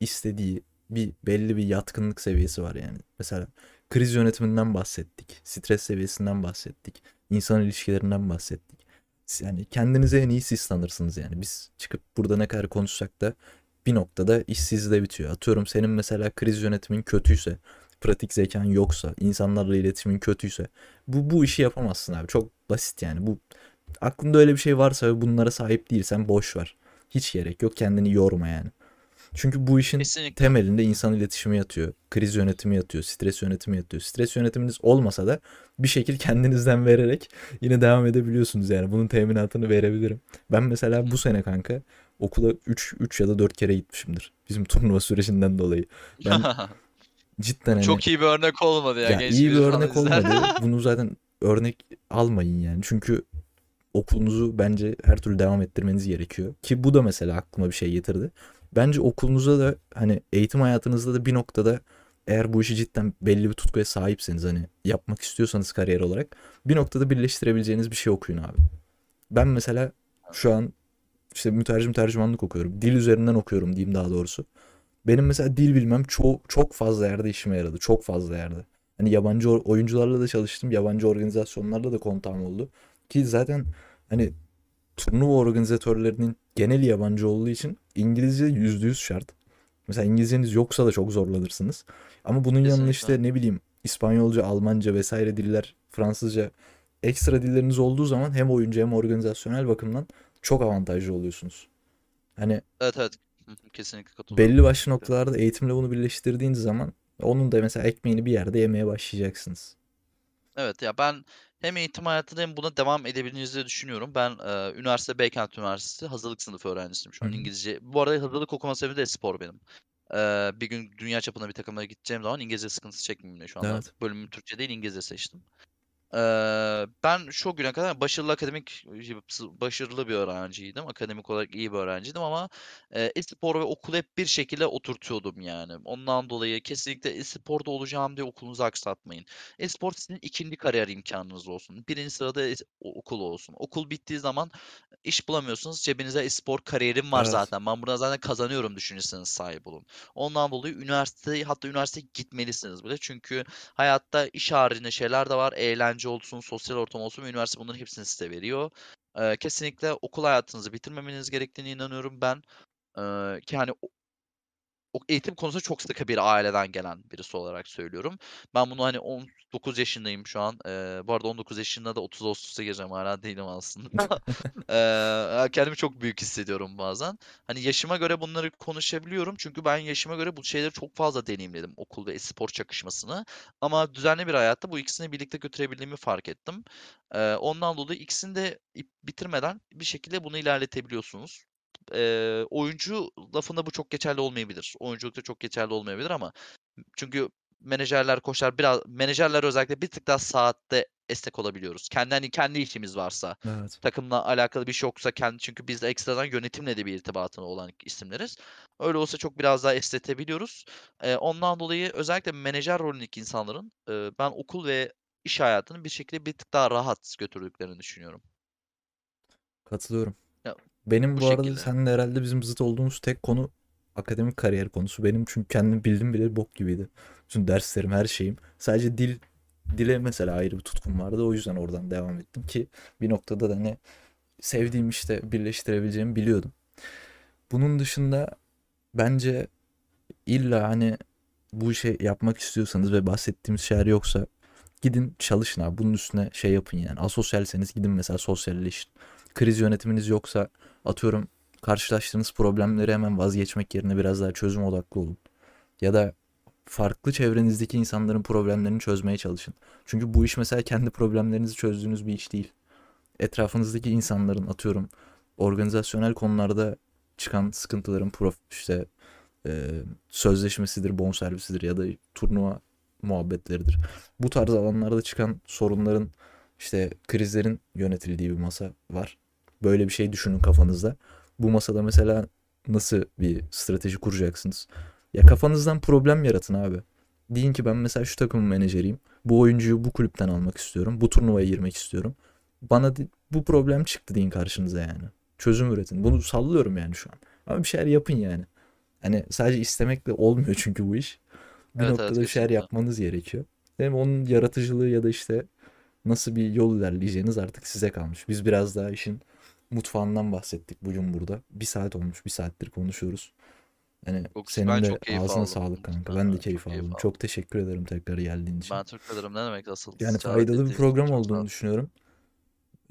istediği bir belli bir yatkınlık seviyesi var yani. Mesela kriz yönetiminden bahsettik. Stres seviyesinden bahsettik. insan ilişkilerinden bahsettik. Yani kendinize en iyi siz yani. Biz çıkıp burada ne kadar konuşsak da bir noktada iş sizde bitiyor. Atıyorum senin mesela kriz yönetimin kötüyse, pratik zekan yoksa, insanlarla iletişimin kötüyse bu bu işi yapamazsın abi. Çok basit yani. Bu aklında öyle bir şey varsa ve bunlara sahip değilsen boş ver. Hiç gerek yok. Kendini yorma yani. Çünkü bu işin Kesinlikle. temelinde insan iletişimi yatıyor. Kriz yönetimi yatıyor. Stres yönetimi yatıyor. Stres yönetiminiz olmasa da bir şekil kendinizden vererek yine devam edebiliyorsunuz yani. Bunun teminatını verebilirim. Ben mesela bu sene kanka okula 3 3 ya da 4 kere gitmişimdir. Bizim turnuva sürecinden dolayı. Ben cidden hani Çok iyi bir örnek olmadı ya. ya iyi bir örnek izler. olmadı. Bunu zaten örnek almayın yani. Çünkü okulunuzu bence her türlü devam ettirmeniz gerekiyor. Ki bu da mesela aklıma bir şey getirdi. Bence okulunuza da hani eğitim hayatınızda da bir noktada eğer bu işi cidden belli bir tutkuya sahipseniz hani yapmak istiyorsanız kariyer olarak bir noktada birleştirebileceğiniz bir şey okuyun abi. Ben mesela şu an işte mütercim tercümanlık okuyorum. Dil üzerinden okuyorum diyeyim daha doğrusu. Benim mesela dil bilmem çok çok fazla yerde işime yaradı. Çok fazla yerde. Hani yabancı oyuncularla da çalıştım. Yabancı organizasyonlarla da kontağım oldu. Ki zaten hani turnuva organizatörlerinin geneli yabancı olduğu için İngilizce yüzde yüz şart. Mesela İngilizceniz yoksa da çok zorlanırsınız. Ama bunun Kesinlikle. işte ne bileyim İspanyolca, Almanca vesaire diller, Fransızca ekstra dilleriniz olduğu zaman hem oyuncu hem organizasyonel bakımdan çok avantajlı oluyorsunuz. Hani Evet evet. Kesinlikle katılıyorum. belli başlı noktalarda eğitimle bunu birleştirdiğiniz zaman onun da mesela ekmeğini bir yerde yemeye başlayacaksınız. Evet ya ben hem eğitim hayatında hem buna devam edebileceğinizi düşünüyorum. Ben e, üniversite Beykent Üniversitesi hazırlık sınıfı öğrencisiyim şu an hı. İngilizce. Bu arada hazırlık okuma sebebi de spor benim. E, bir gün dünya çapında bir takımlara gideceğim zaman İngilizce sıkıntısı çekmeyeyim diye şu anda Evet. bölümümü Türkçe değil İngilizce seçtim. Ben şu güne kadar başarılı akademik başarılı bir öğrenciydim. Akademik olarak iyi bir öğrenciydim ama e-spor ve okulu hep bir şekilde oturtuyordum yani. Ondan dolayı kesinlikle e-sporda olacağım diye okulunuzu aksatmayın. E-spor sizin ikinci kariyer imkanınız olsun. Birinci sırada o- okul olsun. Okul bittiği zaman iş bulamıyorsunuz. Cebinize e-spor kariyerim var Evet. zaten. Ben burada zaten kazanıyorum düşüncesine sahip olun. Ondan dolayı üniversite hatta üniversiteye gitmelisiniz bile. Çünkü hayatta iş haricinde şeyler de var. Eğlence olsun, sosyal ortam olsun. ve Üniversite bunların hepsini size veriyor. Kesinlikle okul hayatınızı bitirmemeniz gerektiğine inanıyorum ben. Ki hani eğitim konusunda çok sıkı bir aileden gelen birisi olarak söylüyorum. Ben bunu hani 19 yaşındayım şu an. Eee, bu arada 19 yaşında da 30 Ağustos'a gireceğim. Hala değilim aslında. Eee, kendimi çok büyük hissediyorum bazen. Hani yaşıma göre bunları konuşabiliyorum. Çünkü ben yaşıma göre bu şeyleri çok fazla deneyimledim. Okul ve spor çakışmasını. Ama düzenli bir hayatta bu ikisini birlikte götürebildiğimi fark ettim. Eee, ondan dolayı ikisini de bitirmeden bir şekilde bunu ilerletebiliyorsunuz. Eee, oyuncu lafında bu çok geçerli olmayabilir. Oyunculukta çok geçerli olmayabilir ama çünkü menajerler, koçlar biraz menajerler özellikle bir tık daha saatte esnek olabiliyoruz. Kendi hani kendi işimiz varsa, Evet. takımla alakalı bir şey yoksa kendi çünkü biz de ekstradan yönetimle de bir irtibatı olan isimleriz. Öyle olsa çok biraz daha esnetebiliyoruz. Eee, ondan dolayı özellikle menajer rolündeki insanların eee, ben okul ve iş hayatını bir şekilde bir tık daha rahat götürdüklerini düşünüyorum. Katılıyorum. Benim bu bu arada şekilde. seninle herhalde bizim zıt olduğumuz tek konu akademik kariyer konusu. Benim çünkü kendim bildim bile bok gibiydi. Bütün derslerim, her şeyim. Sadece dil dile mesela ayrı bir tutkum vardı. O yüzden oradan devam ettim ki bir noktada da hani sevdiğim işte birleştirebileceğimi biliyordum. Bunun dışında bence illa hani bu işe yapmak istiyorsanız ve bahsettiğimiz şeyler yoksa gidin çalışın abi. Bunun üstüne şey yapın yani. Asosyalseniz gidin mesela sosyalleşin. Kriz yönetiminiz yoksa atıyorum karşılaştığınız problemleri hemen vazgeçmek yerine biraz daha çözüm odaklı olun. Ya da farklı çevrenizdeki insanların problemlerini çözmeye çalışın. Çünkü bu iş mesela kendi problemlerinizi çözdüğünüz bir iş değil. Etrafınızdaki insanların atıyorum organizasyonel konularda çıkan sıkıntıların prof işte e, sözleşmesidir, bonservisidir ya da turnuva muhabbetleridir. Bu tarz alanlarda çıkan sorunların işte krizlerin yönetildiği bir masa var. Böyle bir şey düşünün kafanızda. Bu masada mesela nasıl bir strateji kuracaksınız? Ya kafanızdan problem yaratın abi. Deyin ki ben mesela şu takımın menajeriyim. Bu oyuncuyu bu kulüpten almak istiyorum. Bu turnuvaya girmek istiyorum. Bana di- bu problem çıktı deyin karşınıza yani. Çözüm üretin. Bunu sallıyorum yani şu an. Ama bir şeyler yapın yani. Hani sadece istemekle olmuyor çünkü bu iş. Bir Evet, evet, noktada bir şeyler yapmanız gerekiyor. Hem onun yaratıcılığı ya da işte nasıl bir yol ilerleyeceğiniz artık size kalmış. Biz biraz daha işin mutfağından bahsettik bugün burada. Bir saat olmuş, bir saattir konuşuyoruz. Yani Çok, senin ben de çok keyif ağzına aldım. sağlık kanka. Ben Ben de keyif çok aldım. aldım. Çok teşekkür ederim tekrar geldiğin için. Ben teşekkür ederim. Ne demek asıl Yani faydalı bir program olduğunu düşünüyorum.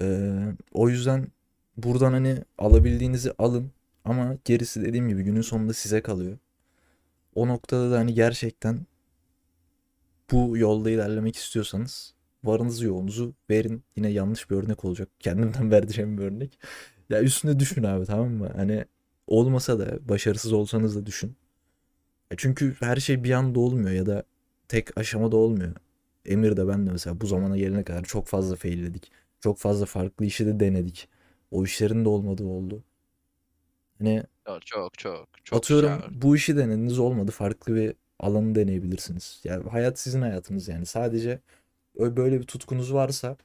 Ee, o yüzden buradan hani alabildiğinizi alın. Ama gerisi dediğim gibi günün sonunda size kalıyor. O noktada da hani gerçekten bu yolda ilerlemek istiyorsanız varınızı yoğunuzu verin. Yine yanlış bir örnek olacak. Kendimden vereceğim bir örnek. Ya üstüne düşün abi tamam mı? Hani olmasa da başarısız olsanız da düşün. Ya çünkü her şey bir anda olmuyor ya da tek aşamada olmuyor. Emir de ben de mesela bu zamana gelene kadar çok fazla failledik. Çok fazla farklı işi de denedik. O işlerin de olmadığı oldu. Hani Çok çok çok atıyorum güzel. bu işi denediniz olmadı farklı bir alanı deneyebilirsiniz. Yani hayat sizin hayatınız yani. Sadece böyle bir tutkunuz varsa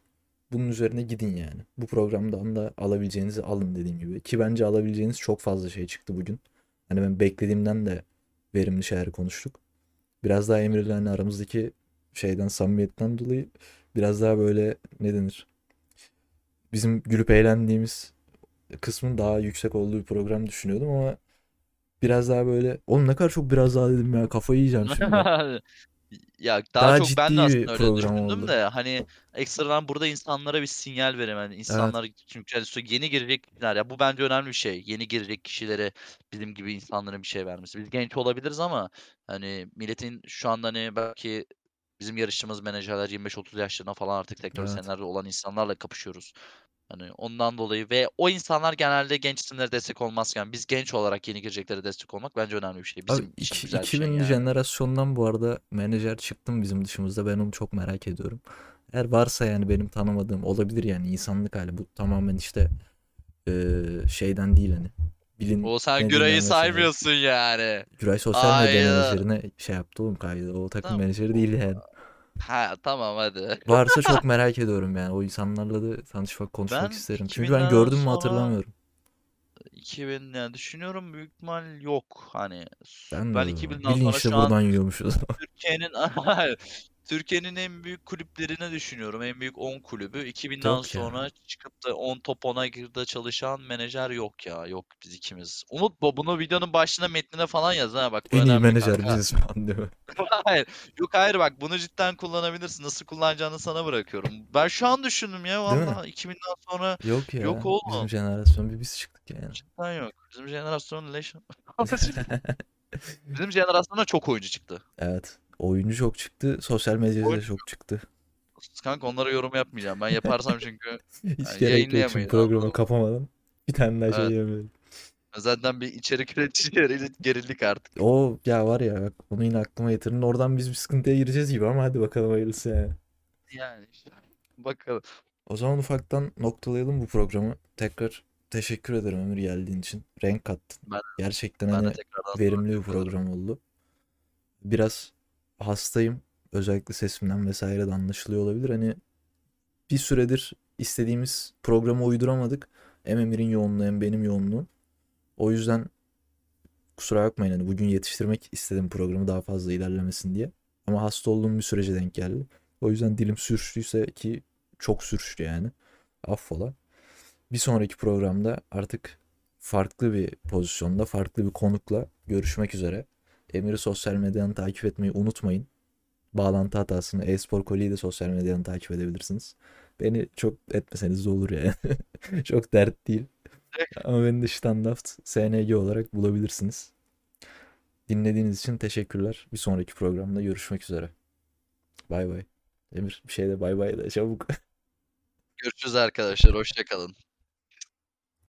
bunun üzerine gidin yani. Bu programdan da alabileceğinizi alın dediğim gibi. Ki bence alabileceğiniz çok fazla şey çıktı bugün. Hani ben beklediğimden de verimli şeyler konuştuk. Biraz daha Emir'le hani aramızdaki şeyden samimiyetten dolayı biraz daha böyle ne denir? Bizim gülüp eğlendiğimiz kısmın daha yüksek olduğu bir program düşünüyordum ama biraz daha böyle oğlum ne kadar çok biraz daha dedim ya kafayı yiyeceğim şimdi. Ya daha, Daha çok ben ciddi de bir aslında öyle program düşündüm oldu. de hani ekstradan burada insanlara bir sinyal vereyim. Hani insanlar çünkü hani yeni girecek kişiler ya bu bence önemli bir şey. Yeni girecek kişilere bizim gibi insanların bir şey vermesi. Biz genç olabiliriz ama hani milletin şu anda hani belki bizim yarıştığımız menajerler 25-30 yaşlarında falan artık sektör Evet. senelerde olan insanlarla kapışıyoruz. Hani ondan dolayı ve o insanlar genelde genç isimlere destek olmazken biz genç olarak yeni gireceklere destek olmak bence önemli bir şey. Abi Bizim için iki- güzel bir şey 2000'li yani. jenerasyondan bu arada menajer çıktım bizim dışımızda. Ben onu çok merak ediyorum. Eğer varsa yani benim tanımadığım olabilir yani insanlık hali. Bu tamamen işte eee, şeyden değil hani. Bilin O sen Güray'ı saymıyorsun yani. Güray sosyal medya Aynen. menajerine şey yaptı oğlum kaydı. O takım Tamam. menajeri değil yani. Ha tamam hadi. Varsa çok merak ediyorum yani. O insanlarla da tanışmak, konuşmak Ben isterim. Çünkü ben 2000'den gördüm mü sonra hatırlamıyorum. 2000 yani düşünüyorum büyük ihtimal yok hani. Ben de Ben o zaman. 2000'den Bilinçli sonra şu an buradan yiyormuşuz. Türkiye'nin Türkiye'nin en büyük kulüplerini düşünüyorum. En büyük 10 kulübü. 2000'den Yok ya. sonra çıkıp da 10 top 10'a girde çalışan menajer yok ya. Yok biz ikimiz. Unut bu bunu videonun başına metnine falan yaz ha bak bu En iyi önemli menajer kanka. biziz falan diyor. Hayır. Yok hayır bak bunu cidden kullanabilirsin. Nasıl kullanacağını sana bırakıyorum. Ben şu an düşündüm ya Değil mi? vallahi 2000'den sonra Yok ya. yok Bizim oğlum. jenerasyon bir biz çıktık yani. Cidden yok. Bizim jenerasyon leş. Bizim jenerasyonda çok oyuncu çıktı. Evet. Oyuncu çok çıktı. Sosyal medyada da Oyuncu- çok çıktı. Kanka onlara yorum yapmayacağım. Ben yaparsam çünkü Hiç Yani gerek yok yayınlayamayız, programı kapamadan. Bir tane daha şey Evet. yapıyorum. zaten bir içerik üreticileriyle gerildik artık. O ya var ya bak onu yine aklıma getirin. Oradan biz bir sıkıntıya gireceğiz gibi ama hadi bakalım hayırlısı yani. Yani işte. Bakalım. O zaman ufaktan noktalayalım bu programı. Tekrar teşekkür ederim Ömür geldiğin için. Renk kattın. Ben- Gerçekten Ben hani verimli bir ederim. program oldu. Biraz hastayım. Özellikle sesimden vesaire de anlaşılıyor olabilir. Hani bir süredir istediğimiz programı uyduramadık. Hem Emir'in yoğunluğu hem benim yoğunluğum. O yüzden kusura bakmayın hani bugün yetiştirmek istedim programı daha fazla ilerlemesin diye. Ama hasta olduğum bir sürece denk geldi. O yüzden dilim sürçtüyse ki çok sürçtü yani. Affola. Bir sonraki programda artık farklı bir pozisyonda, farklı bir konukla görüşmek üzere. Emir'i sosyal medyadan takip etmeyi unutmayın. Bağlantı hatasını, e-spor koliyi de sosyal medyadan takip edebilirsiniz. Beni çok etmeseniz de olur yani. çok dert değil. Ama beni de standart SNG olarak bulabilirsiniz. Dinlediğiniz için teşekkürler. Bir sonraki programda görüşmek üzere. Bay bay. Emir bir şey de bay bay de çabuk. Görüşürüz arkadaşlar. Hoşça kalın.